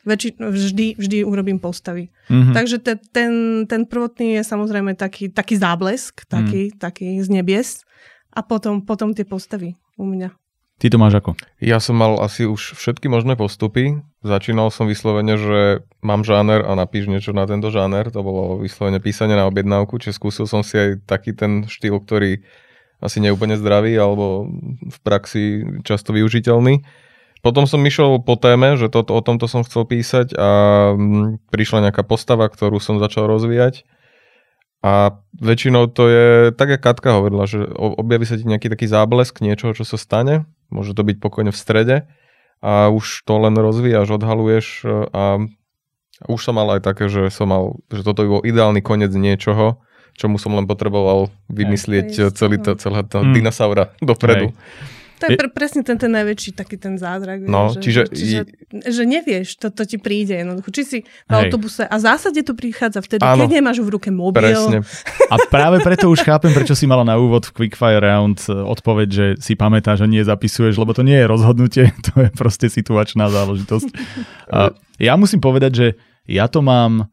[SPEAKER 3] väčši, vždy, vždy urobím postavy.
[SPEAKER 1] Mhm.
[SPEAKER 3] Takže te, ten, ten prvotný je samozrejme taký, taký záblesk, taký, taký z nebies a potom, potom tie postavy u mňa.
[SPEAKER 1] Ty to máš ako?
[SPEAKER 2] Ja som mal asi už všetky možné postupy. Začínal som vyslovene, že mám žáner a napíš niečo na tento žáner. To bolo vyslovene písanie na objednávku, čiže skúsil som si aj taký ten štýl, ktorý asi neúplne zdravý alebo v praxi často využiteľný. Potom som išiel po téme, že toto, o tomto som chcel písať a mm, prišla nejaká postava, ktorú som začal rozvíjať. A väčšinou to je, tak jak Katka hovorila, že objaví sa ti nejaký taký záblesk niečoho, čo sa stane. Môže to byť pokojne v strede a už to len rozvíjaš, odhaluješ e, a už som mal aj také, že som mal, že toto by bol ideálny koniec niečoho, čomu som len potreboval vymyslieť
[SPEAKER 3] Hej.
[SPEAKER 2] celý to, celého toho
[SPEAKER 1] Mm.
[SPEAKER 2] dinosaura dopredu.
[SPEAKER 3] To je pre, presne ten, ten najväčší taký ten zázrak.
[SPEAKER 2] No,
[SPEAKER 3] že,
[SPEAKER 2] čiže-
[SPEAKER 3] že, že nevieš, to, to ti príde jednoducho. Či si v
[SPEAKER 1] Hej.
[SPEAKER 3] autobuse a v zásade to prichádza vtedy,
[SPEAKER 2] Áno.
[SPEAKER 3] keď nemáš v ruke mobil.
[SPEAKER 2] Presne.
[SPEAKER 1] A práve preto už chápem, prečo si mala na úvod v Quickfire Round e, odpoveď, že si pamätáš, že nie zapisuješ, lebo to nie je rozhodnutie, to je proste situačná záležitosť. A ja musím povedať, že ja to mám,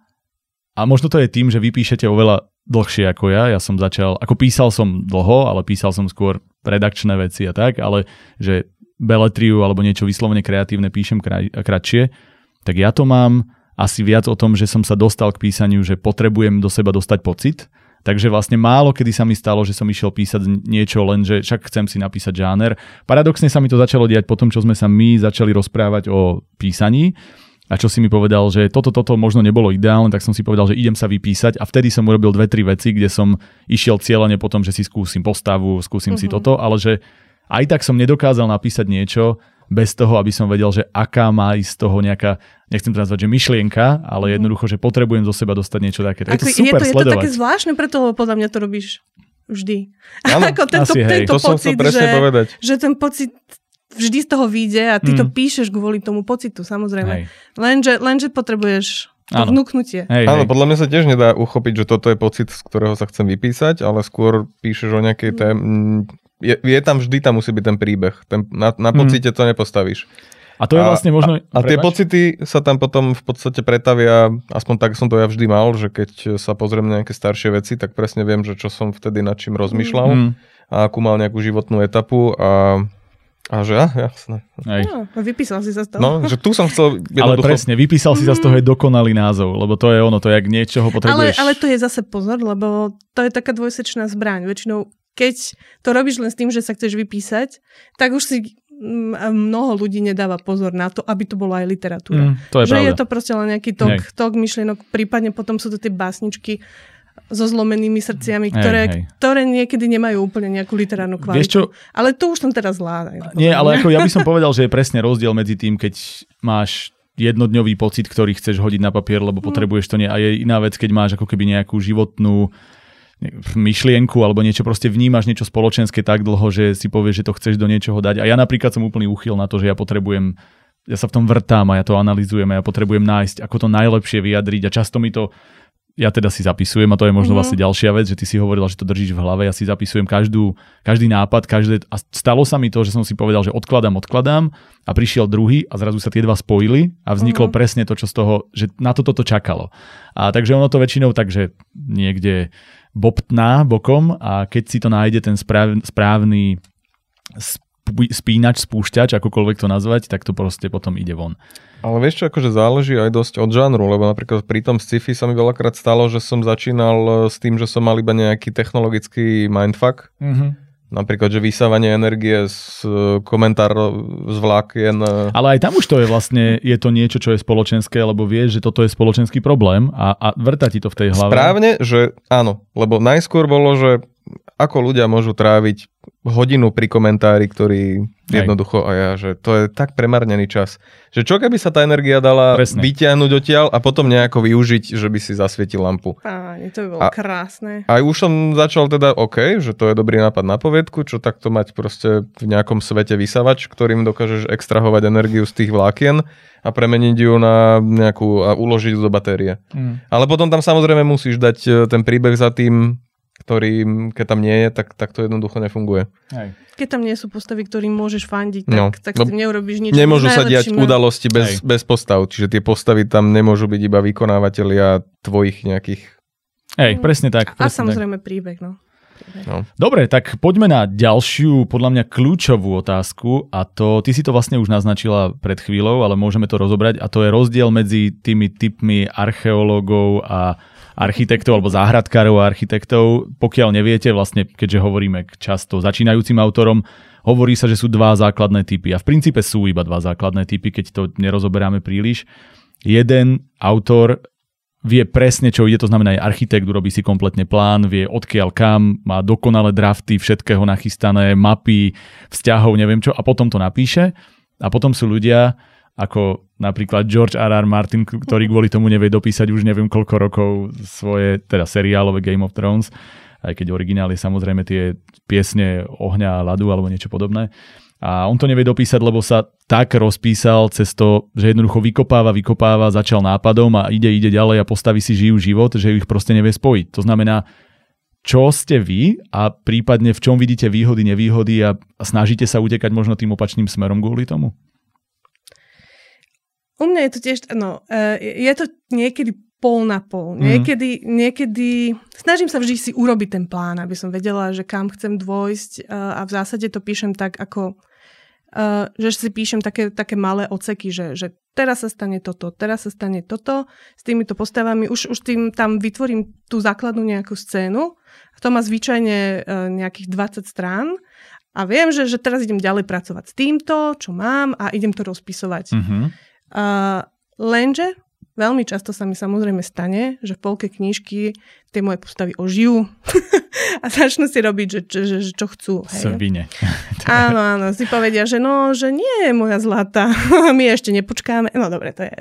[SPEAKER 1] a možno to je tým, že vy píšete oveľa dlhšie ako ja. Ja som začal, ako písal som dlho, ale písal som skôr redakčné veci a tak, ale že beletriu alebo niečo vyslovene kreatívne píšem kraj, kratšie, tak ja to mám asi viac o tom, že som sa dostal k písaniu, že potrebujem do seba dostať pocit. Takže vlastne málo kedy sa mi stalo, že som išiel písať niečo len, že však chcem si napísať žáner. Paradoxne sa mi to začalo diať po tom, čo sme sa my začali rozprávať o písaní a čo si mi povedal, že toto, toto možno nebolo ideálne, tak som si povedal, že idem sa vypísať a vtedy som urobil dve, tri veci, kde som išiel cieľene po tom, že si skúsim postavu, skúsim uh-huh. si toto, ale že aj tak som nedokázal napísať niečo bez toho, aby som vedel, že aká má ísť z toho nejaká, nechcem to nazvať, že myšlienka, ale jednoducho, že potrebujem zo seba dostať niečo také. Je to
[SPEAKER 3] Ako, je,
[SPEAKER 1] super
[SPEAKER 3] to, je to také zvláštne preto, lebo podľa mňa to robíš vždy.
[SPEAKER 2] Áno,
[SPEAKER 3] Ako tento,
[SPEAKER 1] asi hej.
[SPEAKER 3] tento
[SPEAKER 2] To som chcel
[SPEAKER 3] pocit,
[SPEAKER 2] presne
[SPEAKER 3] že,
[SPEAKER 2] povedať.
[SPEAKER 3] že ten pocit vždy z toho vyjde a ty mm. to
[SPEAKER 1] Mm.
[SPEAKER 3] píšeš kvôli tomu pocitu, samozrejme.
[SPEAKER 1] Hej.
[SPEAKER 3] Lenže, lenže potrebuješ to
[SPEAKER 1] Áno.
[SPEAKER 3] vnúknutie.
[SPEAKER 1] Hej,
[SPEAKER 2] Áno,
[SPEAKER 1] hej.
[SPEAKER 2] podľa mňa sa tiež nedá uchopiť, že toto je pocit, z ktorého sa chcem vypísať, ale skôr píšeš o nejakej
[SPEAKER 3] Mm.
[SPEAKER 2] tém... Je, je tam vždy, tam musí byť ten príbeh. Ten, na, na
[SPEAKER 1] Mm.
[SPEAKER 2] pocite to nepostavíš.
[SPEAKER 1] A to je vlastne možno...
[SPEAKER 2] A, a tie pocity sa tam potom v podstate pretavia, aspoň tak som to ja vždy mal, že keď sa pozriem na nejaké staršie veci, tak presne viem, že čo som vtedy nad čím rozmýšľal
[SPEAKER 1] Mm,
[SPEAKER 2] a akú mal nejakú životnú etapu a, a že ja, jasné.
[SPEAKER 1] hej.
[SPEAKER 3] No, vypísal si sa z toho.
[SPEAKER 2] No, že tu som chcel
[SPEAKER 1] Ale presne, vypísal si sa z toho je dokonalý názov, lebo to je ono, to je, jak niečoho
[SPEAKER 3] ale,
[SPEAKER 1] potrebuješ.
[SPEAKER 3] ale to je zase pozor, lebo to je taká dvojsečná zbraň. Väčšinou, keď to robíš len s tým, že sa chceš vypísať, tak už si mm, mnoho ľudí nedáva pozor na to, aby to bola aj literatúra.
[SPEAKER 1] Mm, to je
[SPEAKER 3] že
[SPEAKER 1] pravda.
[SPEAKER 3] je to proste len nejaký tok, tok myšlienok, prípadne potom sú to tie básničky so zlomenými srdciami, ktoré,
[SPEAKER 1] hej.
[SPEAKER 3] ktoré niekedy nemajú úplne nejakú literárnu kvalitu.
[SPEAKER 1] Vieš čo,
[SPEAKER 3] Ale to už som teraz zlá. aj
[SPEAKER 1] Nie, ale ako ja by som povedal, že je presne rozdiel medzi tým, keď máš jednodňový pocit, ktorý chceš hodiť na papier, lebo potrebuješ to nie. A je iná vec, keď máš ako keby nejakú životnú myšlienku alebo niečo, proste vnímaš niečo spoločenské tak dlho, že si povieš, že to chceš do niečoho dať. A ja napríklad som úplný úchyl na to, že ja potrebujem ja sa v tom vrtám a ja to analizujem a ja potrebujem nájsť, ako to najlepšie vyjadriť a často mi to ja teda si zapisujem a to je možno
[SPEAKER 3] Mhm.
[SPEAKER 1] vlastne ďalšia vec, že ty si hovorila, že to držíš v hlave, ja si zapisujem každú, každý nápad, každé, a stalo sa mi to, že som si povedal, že odkladám, odkladám a prišiel druhý a zrazu sa tie dva spojili a vzniklo
[SPEAKER 3] Mhm.
[SPEAKER 1] presne to, čo z toho, že na toto to čakalo. A takže ono to väčšinou tak, že niekde bobtná bokom a keď si to nájde ten správ, správny spínač, spúšťač, akokoľvek to nazvať, tak to proste potom ide von.
[SPEAKER 2] Ale vieš čo, akože záleží aj dosť od žánru, lebo napríklad pri tom sci-fi sa mi veľakrát stalo, že som začínal e, s tým, že som mal iba nejaký technologický mindfuck,
[SPEAKER 1] Mm-hmm.
[SPEAKER 2] Napríklad, že vysávanie energie z e, komentár z vlákien.
[SPEAKER 1] Ale aj tam už to je vlastne, je to niečo, čo je spoločenské, lebo vieš, že toto je spoločenský problém a, a vrta ti to v tej hlave.
[SPEAKER 2] Správne, že áno, lebo najskôr bolo, že ako ľudia môžu tráviť hodinu pri komentári, ktorý
[SPEAKER 1] Hej.
[SPEAKER 2] jednoducho a ja, že to je tak premarnený čas. Že čo keby sa tá energia dala
[SPEAKER 1] Presne.
[SPEAKER 2] vyťahnuť odtiaľ a potom nejako využiť, že by si zasvietil lampu.
[SPEAKER 3] Páni, to by bolo
[SPEAKER 2] A-
[SPEAKER 3] krásne.
[SPEAKER 2] A už som začal teda, OK, že to je dobrý nápad na poviedku, čo takto mať proste v nejakom svete vysavač, ktorým dokážeš extrahovať energiu z tých vlákien a premeniť ju na nejakú, a uložiť ju do batérie.
[SPEAKER 1] Mm.
[SPEAKER 2] Ale potom tam samozrejme musíš dať e, ten príbeh za tým, ktorý, keď tam nie je, tak, tak to jednoducho nefunguje.
[SPEAKER 1] Hej.
[SPEAKER 3] Keď tam nie sú postavy, ktorým môžeš fandiť, tak,
[SPEAKER 2] No,
[SPEAKER 3] tak s tým neurobíš nič.
[SPEAKER 2] Nemôžu sa diať
[SPEAKER 3] Najlepším-
[SPEAKER 2] udalosti bez,
[SPEAKER 1] Hej.
[SPEAKER 2] bez postav, čiže tie postavy tam nemôžu byť iba vykonávateľia tvojich nejakých...
[SPEAKER 1] Hej, presne tak.
[SPEAKER 3] A
[SPEAKER 1] Presne tak.
[SPEAKER 3] samozrejme príbeh, no.
[SPEAKER 2] No.
[SPEAKER 1] Dobre, tak poďme na ďalšiu, podľa mňa kľúčovú otázku a to, ty si to vlastne už naznačila pred chvíľou, ale môžeme to rozobrať a to je rozdiel medzi tými typmi archeológov a architektov alebo záhradkárov a architektov. Pokiaľ neviete, vlastne keďže hovoríme často začínajúcim autorom, hovorí sa, že sú dva základné typy a v princípe sú iba dva základné typy, keď to nerozoberáme príliš. Jeden autor vie presne, čo ide, to znamená aj architekt, urobí si kompletne plán, vie odkiaľ kam, má dokonalé drafty, všetkého nachystané, mapy, vzťahov, neviem čo, a potom to napíše. A potom sú ľudia, ako napríklad George R. R. Martin, ktorý kvôli tomu nevie dopísať už neviem koľko rokov svoje, teda seriálové Game of Thrones, aj keď originál je samozrejme tie piesne ohňa a ľadu alebo niečo podobné. A on to nevie dopísať, lebo sa tak rozpísal cez to, že jednoducho vykopáva, vykopáva, začal nápadom a ide, ide ďalej a postaví si žijú život, že ich proste nevie spojiť. To znamená, čo ste vy a prípadne v čom vidíte výhody, nevýhody a snažíte sa utekať možno tým opačným smerom kvôli tomu?
[SPEAKER 3] U mňa je to tiež, no, eh, je to niekedy pol na pol.
[SPEAKER 1] Mhm.
[SPEAKER 3] Niekedy, niekedy, snažím sa vždy si urobiť ten plán, aby som vedela, že kam chcem dôjsť eh, a v zásade to píšem tak, ako eh, že si píšem také, také malé oceky, že, že teraz sa stane toto, teraz sa stane toto, s týmito postavami, už, už tým tam vytvorím tú základnú nejakú scénu. To má zvyčajne nejakých 20 strán a viem, že, že teraz idem ďalej pracovať s týmto, čo mám a idem to rozpisovať.
[SPEAKER 1] Mhm.
[SPEAKER 3] Uh, lenže veľmi často sa mi samozrejme stane, že v polke knižky tie moje postavy ožijú a začnú si robiť, že, že, že, čo chcú. Hej.
[SPEAKER 1] Svine.
[SPEAKER 3] Áno, áno, si povedia, že no, že nie, moja zlata, my ešte nepočkáme. No dobre, to je,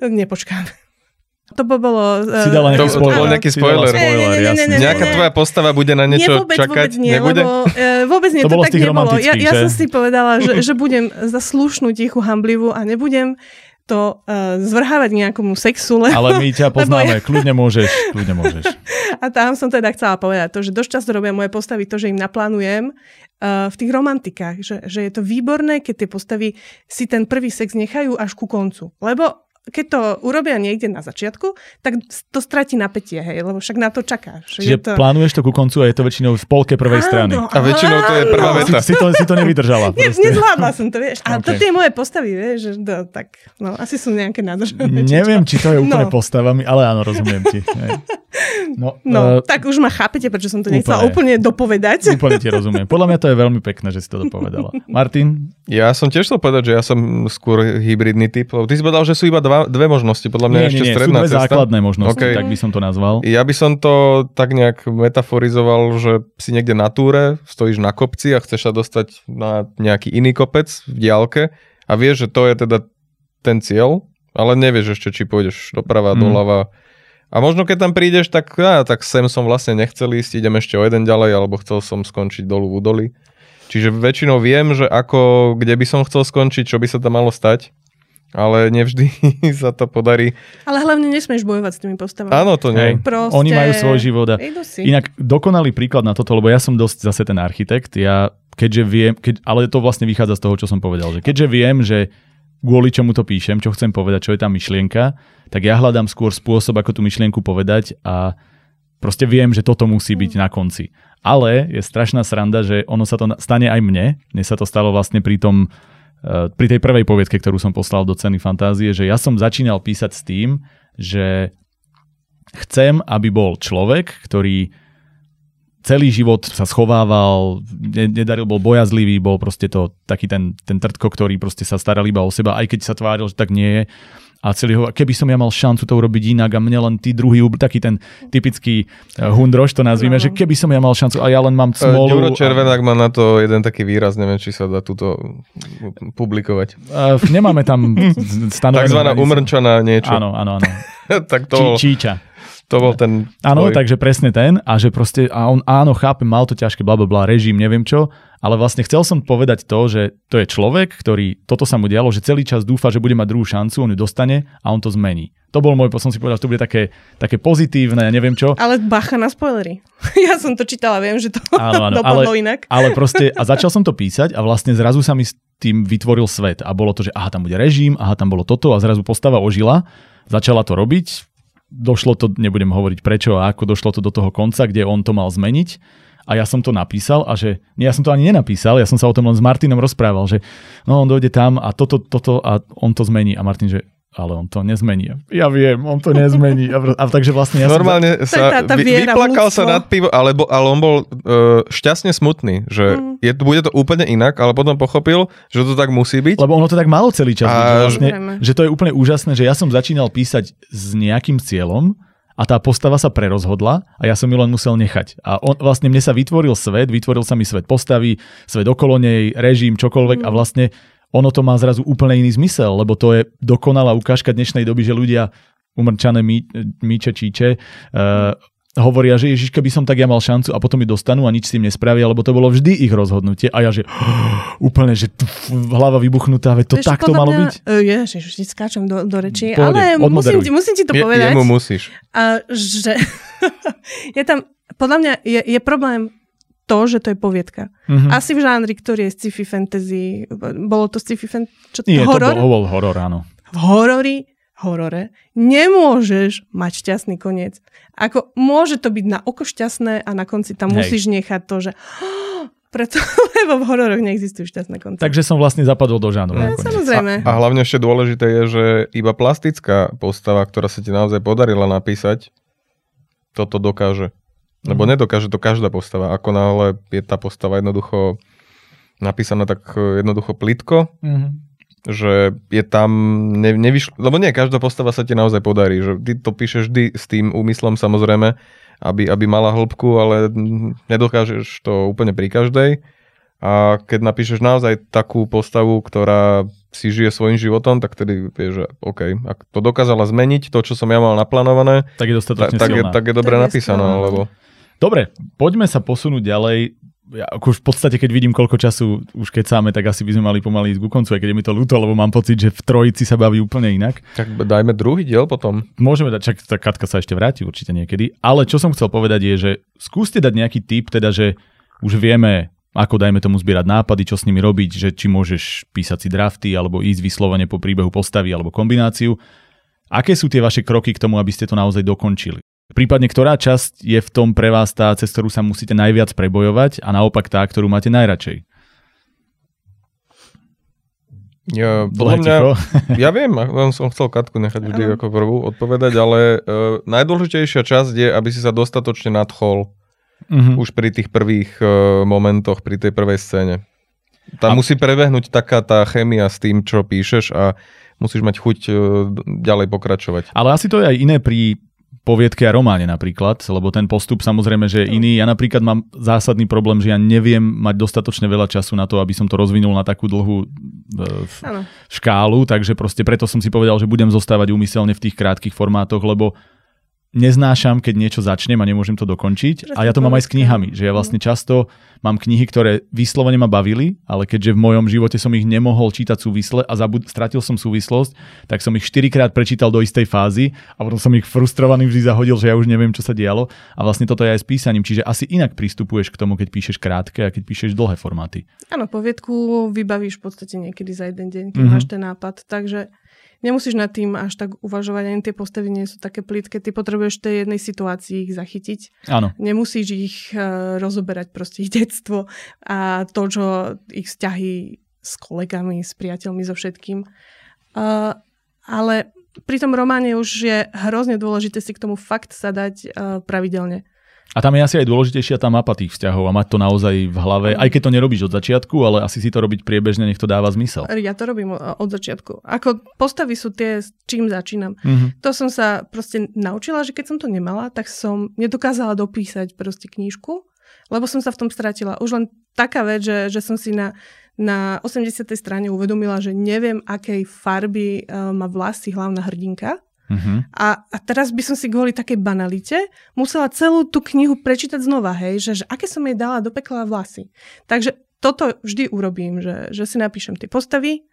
[SPEAKER 3] nepočkáme. To by bolo...
[SPEAKER 1] Si dala nejaký
[SPEAKER 2] To- to
[SPEAKER 1] spoiler.
[SPEAKER 2] bol nejaký spoiler.
[SPEAKER 1] spoiler,
[SPEAKER 3] Nie, nie, nie,
[SPEAKER 1] jasne.
[SPEAKER 3] nie, nie,
[SPEAKER 2] Nejaká tvoja postava bude na niečo
[SPEAKER 3] nie, vôbec,
[SPEAKER 2] čakať?
[SPEAKER 3] vôbec nie,
[SPEAKER 2] Nebude?
[SPEAKER 3] lebo e, vôbec nie,
[SPEAKER 1] To
[SPEAKER 3] to, tak nebolo. Ja, ja som si povedala, že, že budem za slušnú, tichú, hamblivú a nebudem to uh, zvrhávať nejakomu sexu, lebo,
[SPEAKER 1] Ale my ťa poznáme, kľudne môžeš, kľudne môžeš.
[SPEAKER 3] A tam som teda chcela povedať to, že dosť často robia moje postavy to, že im naplánujem uh, v tých romantikách, že, že je to výborné, keď tie postavy si ten prvý sex nechajú až ku koncu. Lebo keď to urobia niekde na začiatku, tak to stratí napätie, hej, lebo však na to čakáš.
[SPEAKER 1] Čiže
[SPEAKER 3] je to...
[SPEAKER 1] plánuješ to ku koncu a je to väčšinou v polke prvej strany.
[SPEAKER 2] A väčšinou to je prvá
[SPEAKER 3] áno.
[SPEAKER 2] veta.
[SPEAKER 1] Si, si, to, si to nevydržala.
[SPEAKER 3] Ne, nezvládla som to, vieš. A
[SPEAKER 1] Ok.
[SPEAKER 3] to tie moje postavy, vieš, že no, tak, no, asi sú nejaké nádržané.
[SPEAKER 1] Neviem, či to je úplne
[SPEAKER 3] No.
[SPEAKER 1] postavami, ale áno, rozumiem ti. Hej. No,
[SPEAKER 3] No,
[SPEAKER 1] eh,
[SPEAKER 3] tak už ma chápete, prečo som to nechcela
[SPEAKER 1] úplne.
[SPEAKER 3] úplne dopovedať.
[SPEAKER 1] Úplne ti rozumiem. Podľa mňa to je veľmi pekné, že si to dopovedala. Martin?
[SPEAKER 2] Ja som tiež chcel povedať, že ja som skôr hybridný typ. lebo Ty si povedal, že sú iba dva, dve možnosti. Podľa mňa
[SPEAKER 1] Nie,
[SPEAKER 2] ešte
[SPEAKER 1] nie, nie, sú
[SPEAKER 2] stredná
[SPEAKER 1] dve
[SPEAKER 2] cesta.
[SPEAKER 1] základné možnosti,
[SPEAKER 2] OK.
[SPEAKER 1] tak by som to nazval.
[SPEAKER 2] Ja by som to tak nejak metaforizoval, že si niekde na túre, stojíš na kopci a chceš sa dostať na nejaký iný kopec v diálke a vieš, že to je teda ten cieľ, ale nevieš ešte, či pôjdeš doprava,
[SPEAKER 1] Mm.
[SPEAKER 2] doľava. A možno keď tam prídeš, tak, á, tak sem som vlastne nechcel ísť, idem ešte o jeden ďalej, alebo chcel som skončiť dolu v údoli. Čiže väčšinou viem, že ako, kde by som chcel skončiť, čo by sa tam malo stať, ale nevždy sa to podarí.
[SPEAKER 3] Ale hlavne nesmieš bojovať s tými postavami.
[SPEAKER 2] Áno, to nie.
[SPEAKER 1] Hej.
[SPEAKER 3] Proste...
[SPEAKER 1] Oni majú svoj život a. Inak dokonalý príklad na toto, lebo ja som dosť zase ten architekt, ja keďže viem, keď, ale to vlastne vychádza z toho, čo som povedal, že keďže viem, že kvôli čomu to píšem, čo chcem povedať, čo je tá myšlienka, tak ja hľadám skôr spôsob, ako tú myšlienku povedať a proste viem, že toto musí byť na konci. Ale je strašná sranda, že ono sa to stane aj mne. Mne sa to stalo vlastne pri tom, pri tej prvej poviedke, ktorú som poslal do ceny fantázie, že ja som začínal písať s tým, že chcem, aby bol človek, ktorý celý život sa schovával, ne, nedaril, bol bojazlivý, bol proste to taký ten, ten trtko, ktorý proste sa staral iba o seba, aj keď sa tváril, že tak nie je a celý hovorí, keby som ja mal šancu to urobiť inak a mne len tí druhý, taký ten typický uh, hundroš to nazvime, no. že keby som ja mal šancu a ja len mám smolu.
[SPEAKER 2] Ďuro Červenák a... má na to jeden taký výraz, neviem, či sa dá túto publikovať.
[SPEAKER 1] Uh, nemáme tam stanovené.
[SPEAKER 2] Takzvaná umrčaná niečo.
[SPEAKER 1] Áno, áno, áno.
[SPEAKER 2] tak to...
[SPEAKER 1] Čí, číča.
[SPEAKER 2] To bol ten...
[SPEAKER 1] Áno, takže presne ten a že proste, a on áno, chápem, mal to ťažké, bla, bla, bla, režim, neviem čo, ale vlastne chcel som povedať to, že to je človek, ktorý, toto sa mu dialo, že celý čas dúfa, že bude mať druhú šancu, on ju dostane a on to zmení. To bol môj, som si povedal, že to bude také, také pozitívne, ja neviem čo.
[SPEAKER 3] Ale bacha na spoilery. Ja som to čítala, viem, že to áno, áno, dopadlo ale, inak.
[SPEAKER 1] Ale proste, a začal som to písať a vlastne zrazu sa mi s tým vytvoril svet a bolo to, že aha, tam bude režim, aha, tam bolo toto a zrazu postava ožila, začala to robiť, došlo to, nebudem hovoriť prečo a ako došlo to do toho konca, kde on to mal zmeniť. A ja som to napísal a že, nie, ja som to ani nenapísal, ja som sa o tom len s Martinom rozprával, že no on dojde tam a toto, toto a on to zmení. A Martin, že ale on to nezmení. Ja viem, on to nezmení. A, a takže vlastne ja
[SPEAKER 2] Normálne som... sa tá, tá vy, vyplakal sa nad pivo, ale, ale on bol uh, šťastne smutný, že mm. je, bude to úplne inak, ale potom pochopil, že to tak musí byť.
[SPEAKER 1] Lebo ono to tak malo celý čas. A... Byť, že, vlastne, že to je úplne úžasné, že ja som začínal písať s nejakým cieľom a tá postava sa prerozhodla a ja som ju len musel nechať. A on, vlastne mne sa vytvoril svet, vytvoril sa mi svet postavy, svet okolo nej, režim, čokoľvek mm. a vlastne ono to má zrazu úplne iný zmysel, lebo to je dokonalá ukážka dnešnej doby, že ľudia umrčané mí, míče, číče, uh, hovoria, že Ježiš, keby som tak ja mal šancu a potom mi dostanú a nič s tým nespravia, lebo to bolo vždy ich rozhodnutie. A ja, že úplne, že tf, hlava vybuchnutá, veď to takto malo mňa, byť.
[SPEAKER 3] Uh, ježiš, už skáčem do, do reči, Pôjde, ale musím ti, musím ti to je, povedať.
[SPEAKER 2] Jemu musíš.
[SPEAKER 3] A, že je tam, podľa mňa je, je problém to, že to je poviedka. Mm-hmm. Asi v žánri, ktorý je sci-fi fantasy. Bolo to sci-fi fantasy? Čo,
[SPEAKER 1] Nie,
[SPEAKER 3] horor?
[SPEAKER 1] to bol, bol horor, áno.
[SPEAKER 3] V horori, horore nemôžeš mať šťastný koniec. Ako môže to byť na oko šťastné a na konci tam Hej. musíš nechať to, že preto, lebo v hororoch neexistujú šťastné konce.
[SPEAKER 1] Takže som vlastne zapadol do žánru.
[SPEAKER 3] No, samozrejme.
[SPEAKER 2] A, a hlavne ešte dôležité je, že iba plastická postava, ktorá sa ti naozaj podarila napísať, toto dokáže. Lebo mm. nedokáže to každá postava. Ako náhle je tá postava jednoducho napísaná tak e, jednoducho plitko, mm. že je tam, ne, nevyšlo, lebo nie, každá postava sa ti naozaj podarí, že ty to píšeš vždy s tým úmyslom samozrejme, aby, aby mala hĺbku, ale nedokážeš to úplne pri každej. A keď napíšeš naozaj takú postavu, ktorá si žije svojim životom, tak tedy vieš, že OK, ak to dokázala zmeniť, to, čo som ja mal naplánované,
[SPEAKER 1] tak je dostatočne
[SPEAKER 2] tak, tak, je, tak je dobre napísané, lebo...
[SPEAKER 1] Dobre, poďme sa posunúť ďalej. Ja, ako už v podstate, keď vidím, koľko času už keď sáme, tak asi by sme mali pomaly ísť ku koncu, aj keď je mi to ľúto, lebo mám pocit, že v trojici sa baví úplne inak.
[SPEAKER 2] Tak dajme druhý diel potom.
[SPEAKER 1] Môžeme dať, čak tá Katka sa ešte vráti určite niekedy. Ale čo som chcel povedať je, že skúste dať nejaký tip, teda, že už vieme, ako dajme tomu zbierať nápady, čo s nimi robiť, že či môžeš písať si drafty, alebo ísť vyslovene po príbehu postavy, alebo kombináciu. Aké sú tie vaše kroky k tomu, aby ste to naozaj dokončili? Prípadne, ktorá časť je v tom pre vás tá, cez ktorú sa musíte najviac prebojovať a naopak tá, ktorú máte najradšej?
[SPEAKER 2] Ja, podľa mňa, ja viem, ja som chcel Katku nechať vždy ako prvú odpovedať, ale uh, najdôležitejšia časť je, aby si sa dostatočne nadchol uh-huh. už pri tých prvých uh, momentoch, pri tej prvej scéne. Tam a... musí prebehnúť taká tá chemia s tým, čo píšeš a musíš mať chuť uh, ďalej pokračovať.
[SPEAKER 1] Ale asi to je aj iné pri poviedke a románe napríklad, lebo ten postup samozrejme, že je iný. Ja napríklad mám zásadný problém, že ja neviem mať dostatočne veľa času na to, aby som to rozvinul na takú dlhú e, škálu, takže proste preto som si povedal, že budem zostávať úmyselne v tých krátkých formátoch, lebo neznášam, keď niečo začnem a nemôžem to dokončiť. A ja to mám aj s knihami, že ja vlastne často mám knihy, ktoré vyslovene ma bavili, ale keďže v mojom živote som ich nemohol čítať súvisle a zabud- stratil som súvislosť, tak som ich štyrikrát prečítal do istej fázy a potom som ich frustrovaný vždy zahodil, že ja už neviem, čo sa dialo. A vlastne toto je aj s písaním, čiže asi inak pristupuješ k tomu, keď píšeš krátke a keď píšeš dlhé formáty.
[SPEAKER 3] Áno, poviedku vybavíš v podstate niekedy za jeden deň, keď mm-hmm. máš ten nápad, takže nemusíš nad tým až tak uvažovať, ani tie postavy nie sú také plítke, ty potrebuješ v tej jednej situácii ich zachytiť.
[SPEAKER 1] Áno.
[SPEAKER 3] Nemusíš ich uh, rozoberať proste ich detstvo a to, čo ich vzťahy s kolegami, s priateľmi, so všetkým. Uh, ale pri tom románe už je hrozne dôležité si k tomu fakt sadať uh, pravidelne.
[SPEAKER 1] A tam je asi aj dôležitejšia tá mapa tých vzťahov a mať to naozaj v hlave, aj keď to nerobíš od začiatku, ale asi si to robiť priebežne, nech to dáva zmysel.
[SPEAKER 3] Ja to robím od začiatku. Ako postavy sú tie, s čím začínam.
[SPEAKER 1] Mhm.
[SPEAKER 3] To som sa proste naučila, že keď som to nemala, tak som nedokázala dopísať proste knížku, lebo som sa v tom stratila. Už len taká vec, že, že som si na, na 80. strane uvedomila, že neviem, akej farby uh, má vlasy hlavná hrdinka.
[SPEAKER 1] Mhm.
[SPEAKER 3] A, a teraz by som si kvôli takej banalite musela celú tú knihu prečítať znova, hej, že, že aké som jej dala do pekla vlasy. Takže toto vždy urobím, že, že si napíšem tie postavy,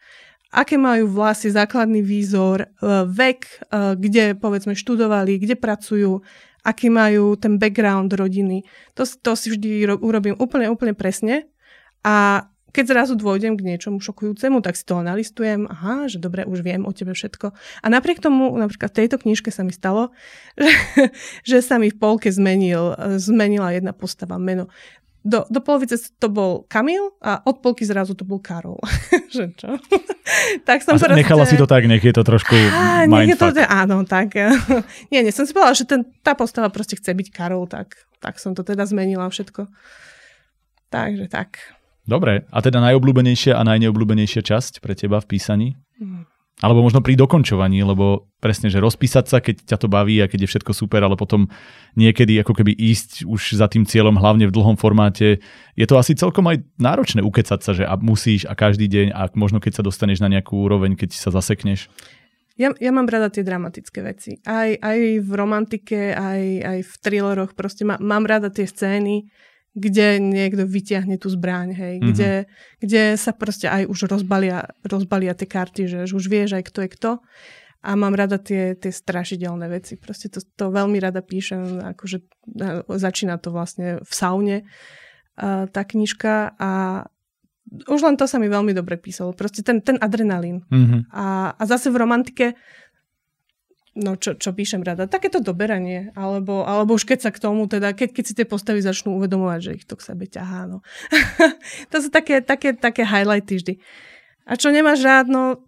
[SPEAKER 3] aké majú vlasy, základný výzor, e, vek, e, kde povedzme študovali, kde pracujú, aký majú ten background rodiny. To, to si vždy ro- urobím úplne, úplne presne. A keď zrazu dôjdem k niečomu šokujúcemu, tak si to nalistujem, aha, že dobre, už viem o tebe všetko. A napriek tomu, napríklad v tejto knižke sa mi stalo, že, že sa mi v polke zmenil, zmenila jedna postava, meno. Do, do polovice to bol Kamil a od polky zrazu to bol Karol. že čo? tak som
[SPEAKER 1] A
[SPEAKER 3] proste...
[SPEAKER 1] nechala si to tak, nech je to trošku
[SPEAKER 3] nech je to, áno, tak. nie, nie, som si povedala, že ten, tá postava proste chce byť Karol, tak, tak som to teda zmenila všetko. Takže tak.
[SPEAKER 1] Dobre, a teda najobľúbenejšia a najneobľúbenejšia časť pre teba v písaní?
[SPEAKER 3] Mm.
[SPEAKER 1] Alebo možno pri dokončovaní, lebo presne, že rozpísať sa, keď ťa to baví a keď je všetko super, ale potom niekedy ako keby ísť už za tým cieľom, hlavne v dlhom formáte, je to asi celkom aj náročné ukecať sa, že a musíš a každý deň a možno keď sa dostaneš na nejakú úroveň, keď sa zasekneš.
[SPEAKER 3] Ja, ja mám rada tie dramatické veci. Aj, aj v romantike, aj, aj v thrilleroch. Proste má, mám rada tie scény, kde niekto vyťahne tú zbraň, hej,
[SPEAKER 1] Mhm.
[SPEAKER 3] kde, kde sa proste aj už rozbalia, rozbalia tie karty, že už vieš aj kto je kto. A mám rada tie, tie strašidelné veci. Proste to, to veľmi rada píšem, akože e, začína to vlastne v saune a, tá knižka a už len to sa mi veľmi dobre písalo. Proste ten, ten adrenalín.
[SPEAKER 1] Mhm.
[SPEAKER 3] A, a zase v romantike, no čo, čo píšem rada, takéto doberanie, alebo, alebo už keď sa k tomu, teda keď, keď si tie postavy začnú uvedomovať, že ich to k sebe ťahá, no. to sú také, také, také highlighty vždy. A čo nemáš rád, no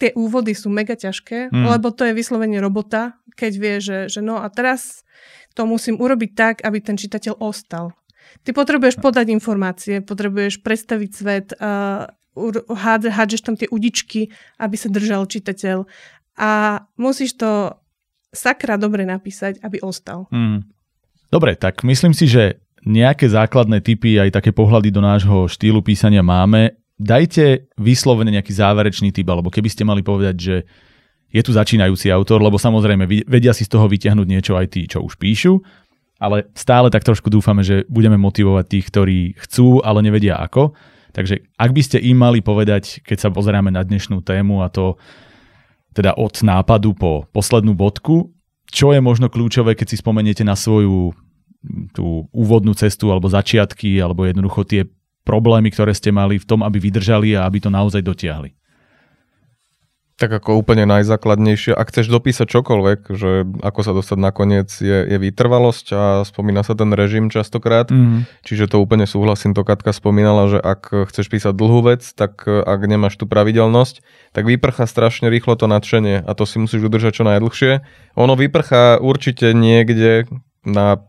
[SPEAKER 3] tie úvody sú mega ťažké,
[SPEAKER 1] Mm.
[SPEAKER 3] lebo to je vyslovene robota, keď vie, že, že no a teraz to musím urobiť tak, aby ten čitateľ ostal. Ty potrebuješ podať informácie, potrebuješ predstaviť svet, uh, hádžeš tam tie udičky, aby sa držal čitateľ a musíš to sakra dobre napísať, aby ostal.
[SPEAKER 1] Mm. Dobre, tak myslím si, že nejaké základné typy, aj také pohľady do nášho štýlu písania máme. Dajte vyslovene nejaký záverečný typ, alebo keby ste mali povedať, že je tu začínajúci autor, lebo samozrejme vedia si z toho vyťahnuť niečo aj tí, čo už píšu, ale stále tak trošku dúfame, že budeme motivovať tých, ktorí chcú, ale nevedia ako. Takže ak by ste im mali povedať, keď sa pozeráme na dnešnú tému a to teda od nápadu po poslednú bodku, čo je možno kľúčové, keď si spomeniete na svoju tú úvodnú cestu alebo začiatky alebo jednoducho tie problémy, ktoré ste mali v tom, aby vydržali a aby to naozaj dotiahli.
[SPEAKER 2] Tak ako úplne najzákladnejšie, ak chceš dopísať čokoľvek, že ako sa dostať nakoniec je, je vytrvalosť a spomína sa ten režim častokrát,
[SPEAKER 1] Mm.
[SPEAKER 2] čiže to úplne súhlasím, to Katka spomínala, že ak chceš písať dlhú vec, tak e, ak nemáš tú pravidelnosť, tak vyprchá strašne rýchlo to nadšenie a to si musíš udržať čo najdlhšie. Ono vyprchá určite niekde na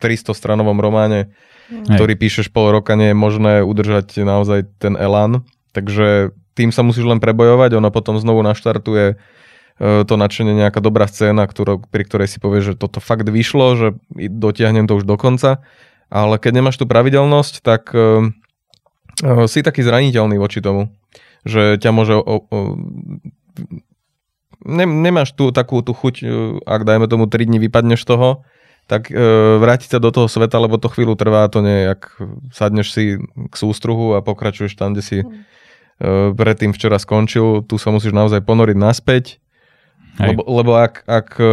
[SPEAKER 2] 300 stranovom románe,
[SPEAKER 1] Hej.
[SPEAKER 2] ktorý píšeš pol roka, nie je možné udržať naozaj ten elán, takže tým sa musíš len prebojovať, ono potom znovu naštartuje e, to nadšenie nejaká dobrá scéna, ktorú, pri ktorej si povieš, že toto fakt vyšlo, že dotiahnem to už do konca, ale keď nemáš tú pravidelnosť, tak e, si taký zraniteľný voči tomu, že ťa môže... O, o, ne, nemáš tu takú tú chuť, ak dajme tomu 3 dní vypadneš toho, tak e, vrátiť sa do toho sveta, lebo to chvíľu trvá, to nie je, jak sadneš si k sústruhu a pokračuješ tam, kde si e, predtým včera skončil, tu sa musíš naozaj ponoriť naspäť,
[SPEAKER 1] Hej.
[SPEAKER 2] lebo, lebo ak, ak e,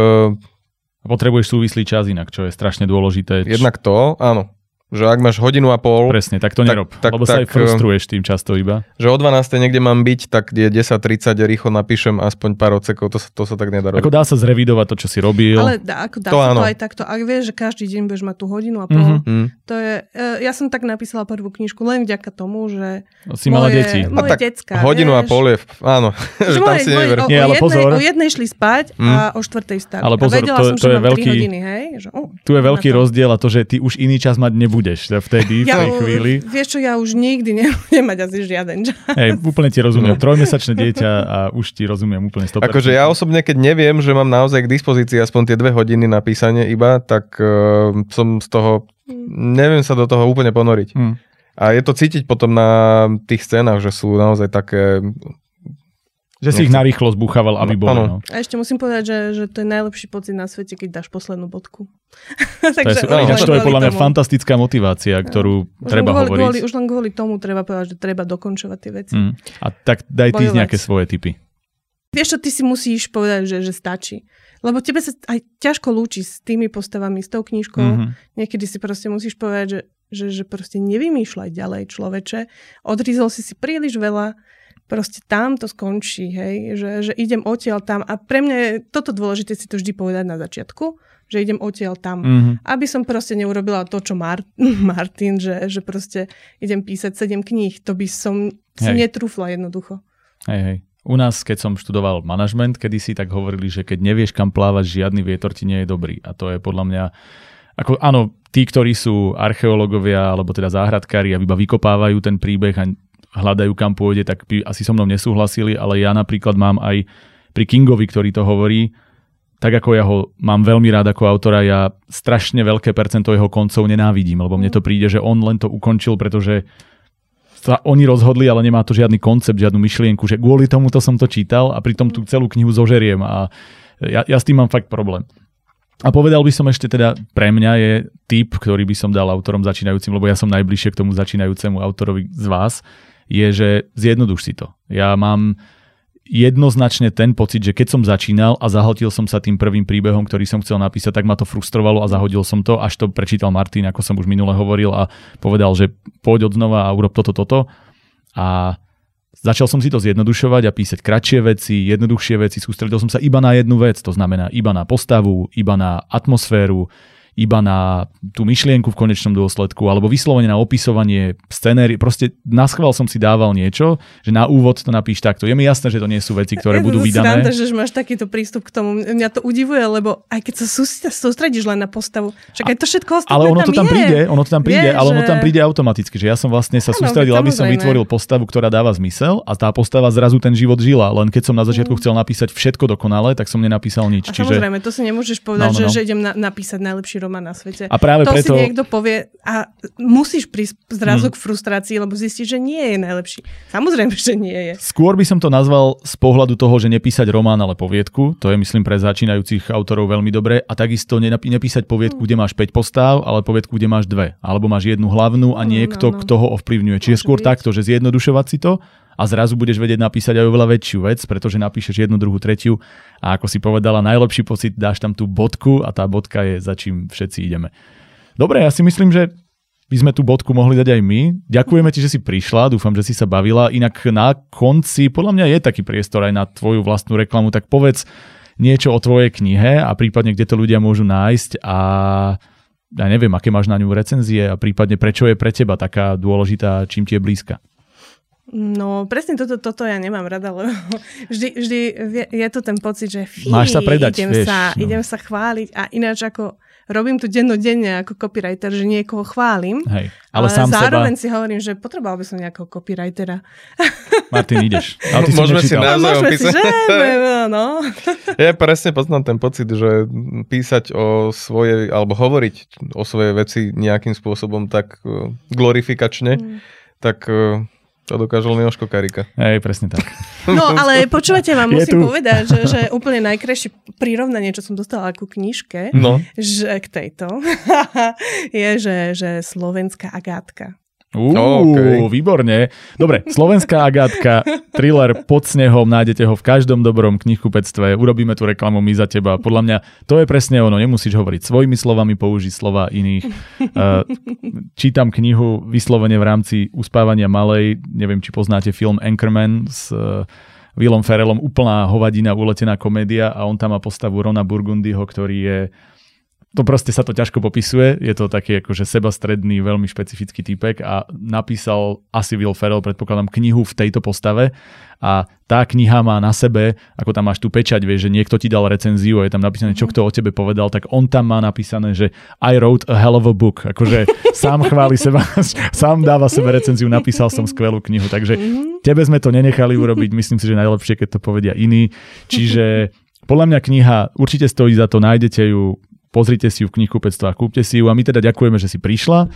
[SPEAKER 1] Potrebuješ súvislý čas inak, čo je strašne dôležité. Č-
[SPEAKER 2] jednak to, áno, Že ak máš hodinu a pol,
[SPEAKER 1] Presne, tak to
[SPEAKER 2] Tak-
[SPEAKER 1] nerob,
[SPEAKER 2] tak-
[SPEAKER 1] lebo sa aj
[SPEAKER 2] tak,
[SPEAKER 1] frustruješ tým často iba.
[SPEAKER 2] že o 12. niekde mám byť, tak je 10.30 rýchlo napíšem aspoň pár odsekov, to sa, to sa tak nedá robiť.
[SPEAKER 1] Ako dá sa zrevidovať to, čo si robil.
[SPEAKER 3] Ale dá, ako dá
[SPEAKER 2] To
[SPEAKER 3] sa
[SPEAKER 2] áno.
[SPEAKER 3] to aj takto. Ak vieš, že každý deň budeš mať tú hodinu a pol,
[SPEAKER 1] Mhm.
[SPEAKER 2] Hm.
[SPEAKER 3] to je... e, Ja som tak napísala prvú knižku len vďaka tomu, že
[SPEAKER 1] Si mala
[SPEAKER 3] moje,
[SPEAKER 1] deti.
[SPEAKER 2] A
[SPEAKER 3] moje
[SPEAKER 2] tak
[SPEAKER 3] decka,
[SPEAKER 2] hodinu a
[SPEAKER 3] vieš,
[SPEAKER 2] pol je, áno, že
[SPEAKER 3] že
[SPEAKER 2] tam
[SPEAKER 3] moje,
[SPEAKER 2] si
[SPEAKER 3] moje,
[SPEAKER 2] never.
[SPEAKER 3] o,
[SPEAKER 1] Nie, ale
[SPEAKER 3] jednej,
[SPEAKER 1] pozor.
[SPEAKER 3] o jednej šli spať a o štvrtej stali.
[SPEAKER 1] Ale pozor,
[SPEAKER 3] a vedela
[SPEAKER 1] to-
[SPEAKER 3] som,
[SPEAKER 1] to
[SPEAKER 3] že
[SPEAKER 1] je veľký-
[SPEAKER 3] 3 hodiny, hej? Že, uh,
[SPEAKER 1] Tu je veľký rozdiel a to, že ty už iný čas mať nebudeš vtedy, v
[SPEAKER 3] Ja,
[SPEAKER 1] tej chvíli.
[SPEAKER 3] vieš čo, ja už nikdy nebudem mať asi žiaden čas.
[SPEAKER 1] Hej, úplne ti rozumiem.
[SPEAKER 2] No.
[SPEAKER 1] Trojmesačné dieťa a už ti rozumiem úplne 100%.
[SPEAKER 2] Akože ja osobne, keď neviem, že mám naozaj k dispozícii aspoň tie dve hodiny na písanie iba, tak uh, som z toho, neviem sa do toho úplne ponoriť.
[SPEAKER 1] Hm.
[SPEAKER 2] A je to cítiť potom na tých scénach, že sú naozaj také...
[SPEAKER 1] Že si ich narýchlo zbuchával, aby
[SPEAKER 2] No,
[SPEAKER 1] boli. No.
[SPEAKER 3] A ešte musím povedať, že, že to je najlepší pocit na svete, keď dáš poslednú bodku.
[SPEAKER 1] To je,
[SPEAKER 3] Takže už
[SPEAKER 1] Ináč
[SPEAKER 3] len
[SPEAKER 1] to je podľa mňa
[SPEAKER 3] tomu.
[SPEAKER 1] fantastická motivácia, ktorú
[SPEAKER 3] Už
[SPEAKER 1] treba
[SPEAKER 3] len kvôli,
[SPEAKER 1] hovoriť.
[SPEAKER 3] Kvôli, už len kvôli tomu treba povedať, že treba dokončovať tie veci.
[SPEAKER 1] Hm. A tak daj ty
[SPEAKER 3] Bojovať.
[SPEAKER 1] nejaké svoje typy.
[SPEAKER 3] Vieš čo, ty si musíš povedať, že, že stačí. Lebo tebe sa aj ťažko lúči s tými postavami, s tou knižkou.
[SPEAKER 1] Mhm.
[SPEAKER 3] Niekedy si proste musíš povedať, že, že, že proste nevymýšľaj ďalej človeče. Odrizol si si príliš veľa, proste tam to skončí, hej, že, že idem odtiaľ tam. A pre mňa je toto dôležité si to vždy povedať na začiatku, že idem odtiaľ tam.
[SPEAKER 1] Mhm.
[SPEAKER 3] Aby som proste neurobila to, čo Mar- Martin, že, že proste idem písať sedem kníh. To by som si
[SPEAKER 1] Hej.
[SPEAKER 3] netrúfla jednoducho.
[SPEAKER 1] Hej, hej. U nás, keď som študoval manažment, kedysi tak hovorili, že keď nevieš kam plávať, žiadny vietor ti nie je dobrý. A to je podľa mňa, ako áno, tí, ktorí sú archeológovia alebo teda záhradkári a iba vykopávajú ten príbeh a hľadajú kam pôjde, tak by asi so mnou nesúhlasili, ale ja napríklad mám aj pri Kingovi, ktorý to hovorí, tak ako ja ho mám veľmi rád ako autora, ja strašne veľké percento jeho koncov nenávidím, lebo mne to príde, že on len to ukončil, pretože sa oni rozhodli, ale nemá to žiadny koncept, žiadnu myšlienku, že kvôli tomuto som to čítal a pritom tú celú knihu zožeriem a ja, ja s tým mám fakt problém. A povedal by som ešte teda, pre mňa je typ, ktorý by som dal autorom začínajúcim, lebo ja som najbližšie k tomu začínajúcemu autorovi z vás, je, že zjednoduš si to. Ja mám jednoznačne ten pocit, že keď som začínal a zahltil som sa tým prvým príbehom, ktorý som chcel napísať, tak ma to frustrovalo a zahodil som to, až to prečítal Martin, ako som už minule hovoril a povedal, že poď od znova a urob toto, toto. A začal som si to zjednodušovať a písať kratšie veci, jednoduchšie veci, sústredil som sa iba na jednu vec, to znamená iba na postavu, iba na atmosféru, iba na tú myšlienku v konečnom dôsledku, alebo vyslovene na opisovanie scenéry. Proste na schvál som si dával niečo, že na úvod to napíš takto. Je mi jasné, že to nie sú veci, ktoré
[SPEAKER 3] Ja
[SPEAKER 1] budú vydané.
[SPEAKER 3] Rada, že máš takýto prístup k tomu. Mňa to udivuje, lebo aj keď sa súst- sústredíš len na postavu, čak aj to všetko ostatné
[SPEAKER 1] Ale ono to tam
[SPEAKER 3] je.
[SPEAKER 1] príde, ono to tam príde,
[SPEAKER 3] Vieš,
[SPEAKER 1] ale ono
[SPEAKER 3] že-
[SPEAKER 1] tam príde automaticky, že ja som vlastne sa
[SPEAKER 3] Áno,
[SPEAKER 1] sústredil, aby som vytvoril postavu, ktorá dáva zmysel a tá postava zrazu ten život žila, len keď som na začiatku
[SPEAKER 3] Mm.
[SPEAKER 1] chcel napísať všetko dokonale, tak som nenapísal nič.
[SPEAKER 3] A
[SPEAKER 1] Čiže...
[SPEAKER 3] samozrejme, to si nemôžeš povedať,
[SPEAKER 1] No, no,
[SPEAKER 3] že,
[SPEAKER 1] no.
[SPEAKER 3] že idem na, napísať najlepší román na svete.
[SPEAKER 1] A práve
[SPEAKER 3] to
[SPEAKER 1] preto...
[SPEAKER 3] si niekto povie a musíš prísť zrazu
[SPEAKER 1] Mm.
[SPEAKER 3] k frustrácii, lebo zistíš, že nie je najlepší. Samozrejme, že nie je.
[SPEAKER 1] Skôr by som to nazval z pohľadu toho, že nepísať román, ale poviedku. To je, myslím, pre začínajúcich autorov veľmi dobré. A takisto nepísať poviedku, kde máš 5 postáv, ale poviedku, kde máš dve. Alebo máš jednu hlavnú a niekto,
[SPEAKER 3] no, no.
[SPEAKER 1] kto ho ovplyvňuje. Čiže
[SPEAKER 3] Môže
[SPEAKER 1] skôr
[SPEAKER 3] byť.
[SPEAKER 1] takto, že zjednodušovať si to a zrazu budeš vedieť napísať aj oveľa väčšiu vec, pretože napíšeš jednu, druhú, tretiu a ako si povedala, najlepší pocit dáš tam tú bodku a tá bodka je za čím všetci ideme. Dobre, ja si myslím, že by sme tú bodku mohli dať aj my. Ďakujeme ti, že si prišla, dúfam, že si sa bavila. Inak na konci, podľa mňa je taký priestor aj na tvoju vlastnú reklamu, tak povedz niečo o tvojej knihe a prípadne, kde to ľudia môžu nájsť a ja neviem, aké máš na ňu recenzie a prípadne prečo je pre teba taká dôležitá, čím ti je blízka.
[SPEAKER 3] No presne toto, toto ja nemám rada, lebo vždy, vždy je tu ten pocit, že fí,
[SPEAKER 1] Máš sa predať,
[SPEAKER 3] idem,
[SPEAKER 1] vieš,
[SPEAKER 3] sa,
[SPEAKER 1] no.
[SPEAKER 3] idem sa chváliť a ináč ako robím to dennodenne ako copywriter, že niekoho chválim,
[SPEAKER 1] Hej, ale,
[SPEAKER 3] ale,
[SPEAKER 1] sám
[SPEAKER 3] zároveň
[SPEAKER 1] seba,
[SPEAKER 3] si hovorím, že potreboval by som nejakého copywritera.
[SPEAKER 1] Martin, ideš. Ale ty
[SPEAKER 2] Môžeme si
[SPEAKER 3] A
[SPEAKER 2] Naozaj
[SPEAKER 3] môžeme si,
[SPEAKER 2] opísať.
[SPEAKER 3] že no.
[SPEAKER 2] Ja presne poznám ten pocit, že písať o svojej, alebo hovoriť o svojej veci nejakým spôsobom tak eh, glorifikačne,
[SPEAKER 3] Mm.
[SPEAKER 2] tak eh, to dokáže len Jožko Karika.
[SPEAKER 1] Hej, presne tak.
[SPEAKER 3] No, ale počúvate, vám musím povedať, že, že úplne najkrajšie prirovnanie, čo som dostala ku knižke,
[SPEAKER 2] No,
[SPEAKER 3] že k tejto, je, že, že slovenská agátka.
[SPEAKER 1] Uú, okay. výborne. Dobre, slovenská Agátka, thriller pod snehom, nájdete ho v každom dobrom knihkupectve, urobíme tú reklamu my za teba. Podľa mňa to je presne ono, nemusíš hovoriť svojimi slovami, použiť slova iných. Uh, čítam knihu vyslovene v rámci uspávania malej, neviem, či poznáte film Anchorman s uh, Willom Ferrellom, úplná hovadina, uletená komédia a on tam má postavu Rona Burgundyho, ktorý je to proste sa to ťažko popisuje, je to taký akože sebastredný, veľmi špecifický typek a napísal asi Will Ferrell, predpokladám, knihu v tejto postave. A tá kniha má na sebe, ako tam máš tú pečať, vieš, že niekto ti dal recenziu a je tam napísané, čo mhm. kto o tebe povedal, tak on tam má napísané, že I wrote a hell of a book, akože sám chváli seba, sám dáva sebe recenziu, napísal som skvelú knihu, takže mhm. tebe sme to nenechali urobiť, myslím si, že najlepšie, keď to povedia iní, čiže podľa mňa kniha určite stojí za to, nájdete ju, pozrite si ju v knihkupectvách, kúpte si ju a my teda ďakujeme, že si prišla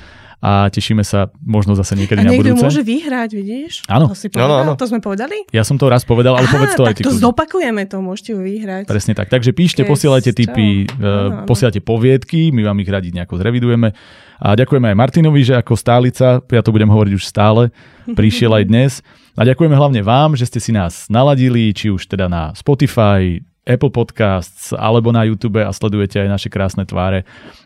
[SPEAKER 1] a tešíme sa možno zase niekedy
[SPEAKER 3] a
[SPEAKER 1] na budúce.
[SPEAKER 3] A môže vyhrať, vidíš?
[SPEAKER 1] Áno.
[SPEAKER 3] To, si povedal, áno, áno. to sme povedali?
[SPEAKER 1] Ja som to raz povedal, ale Aha, povedz to aj ty.
[SPEAKER 3] to zopakujeme to, môžete ju vyhrať.
[SPEAKER 1] Presne tak. Takže píšte, Kes, posielajte tipy, uh, posielajte poviedky, my vám ich radi nejako zrevidujeme. A ďakujeme aj Martinovi, že ako stálica, ja to budem hovoriť už stále, prišiel aj dnes. A ďakujeme hlavne vám, že ste si nás naladili, či už teda na Spotify, Apple Podcasts alebo na YouTube a sledujete aj naše krásne tváre.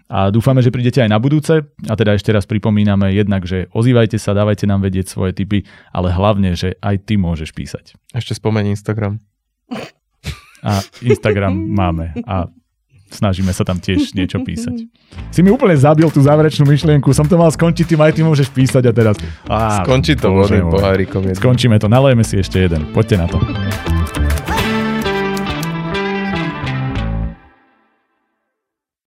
[SPEAKER 1] A dúfame, že prídete aj na budúce. A teda ešte raz pripomíname jednak, že ozývajte sa, dávajte nám vedieť svoje tipy, ale hlavne, že aj ty môžeš písať.
[SPEAKER 2] Ešte spomeň Instagram.
[SPEAKER 1] A Instagram máme a snažíme sa tam tiež niečo písať. Si mi úplne zabil tú záverečnú myšlienku, som to mal skončiť, tým aj ty môžeš písať a teraz...
[SPEAKER 2] Á, Skončí to vodným pohárikom.
[SPEAKER 1] Skončíme to, nalejeme si ešte jeden. Poďte na to.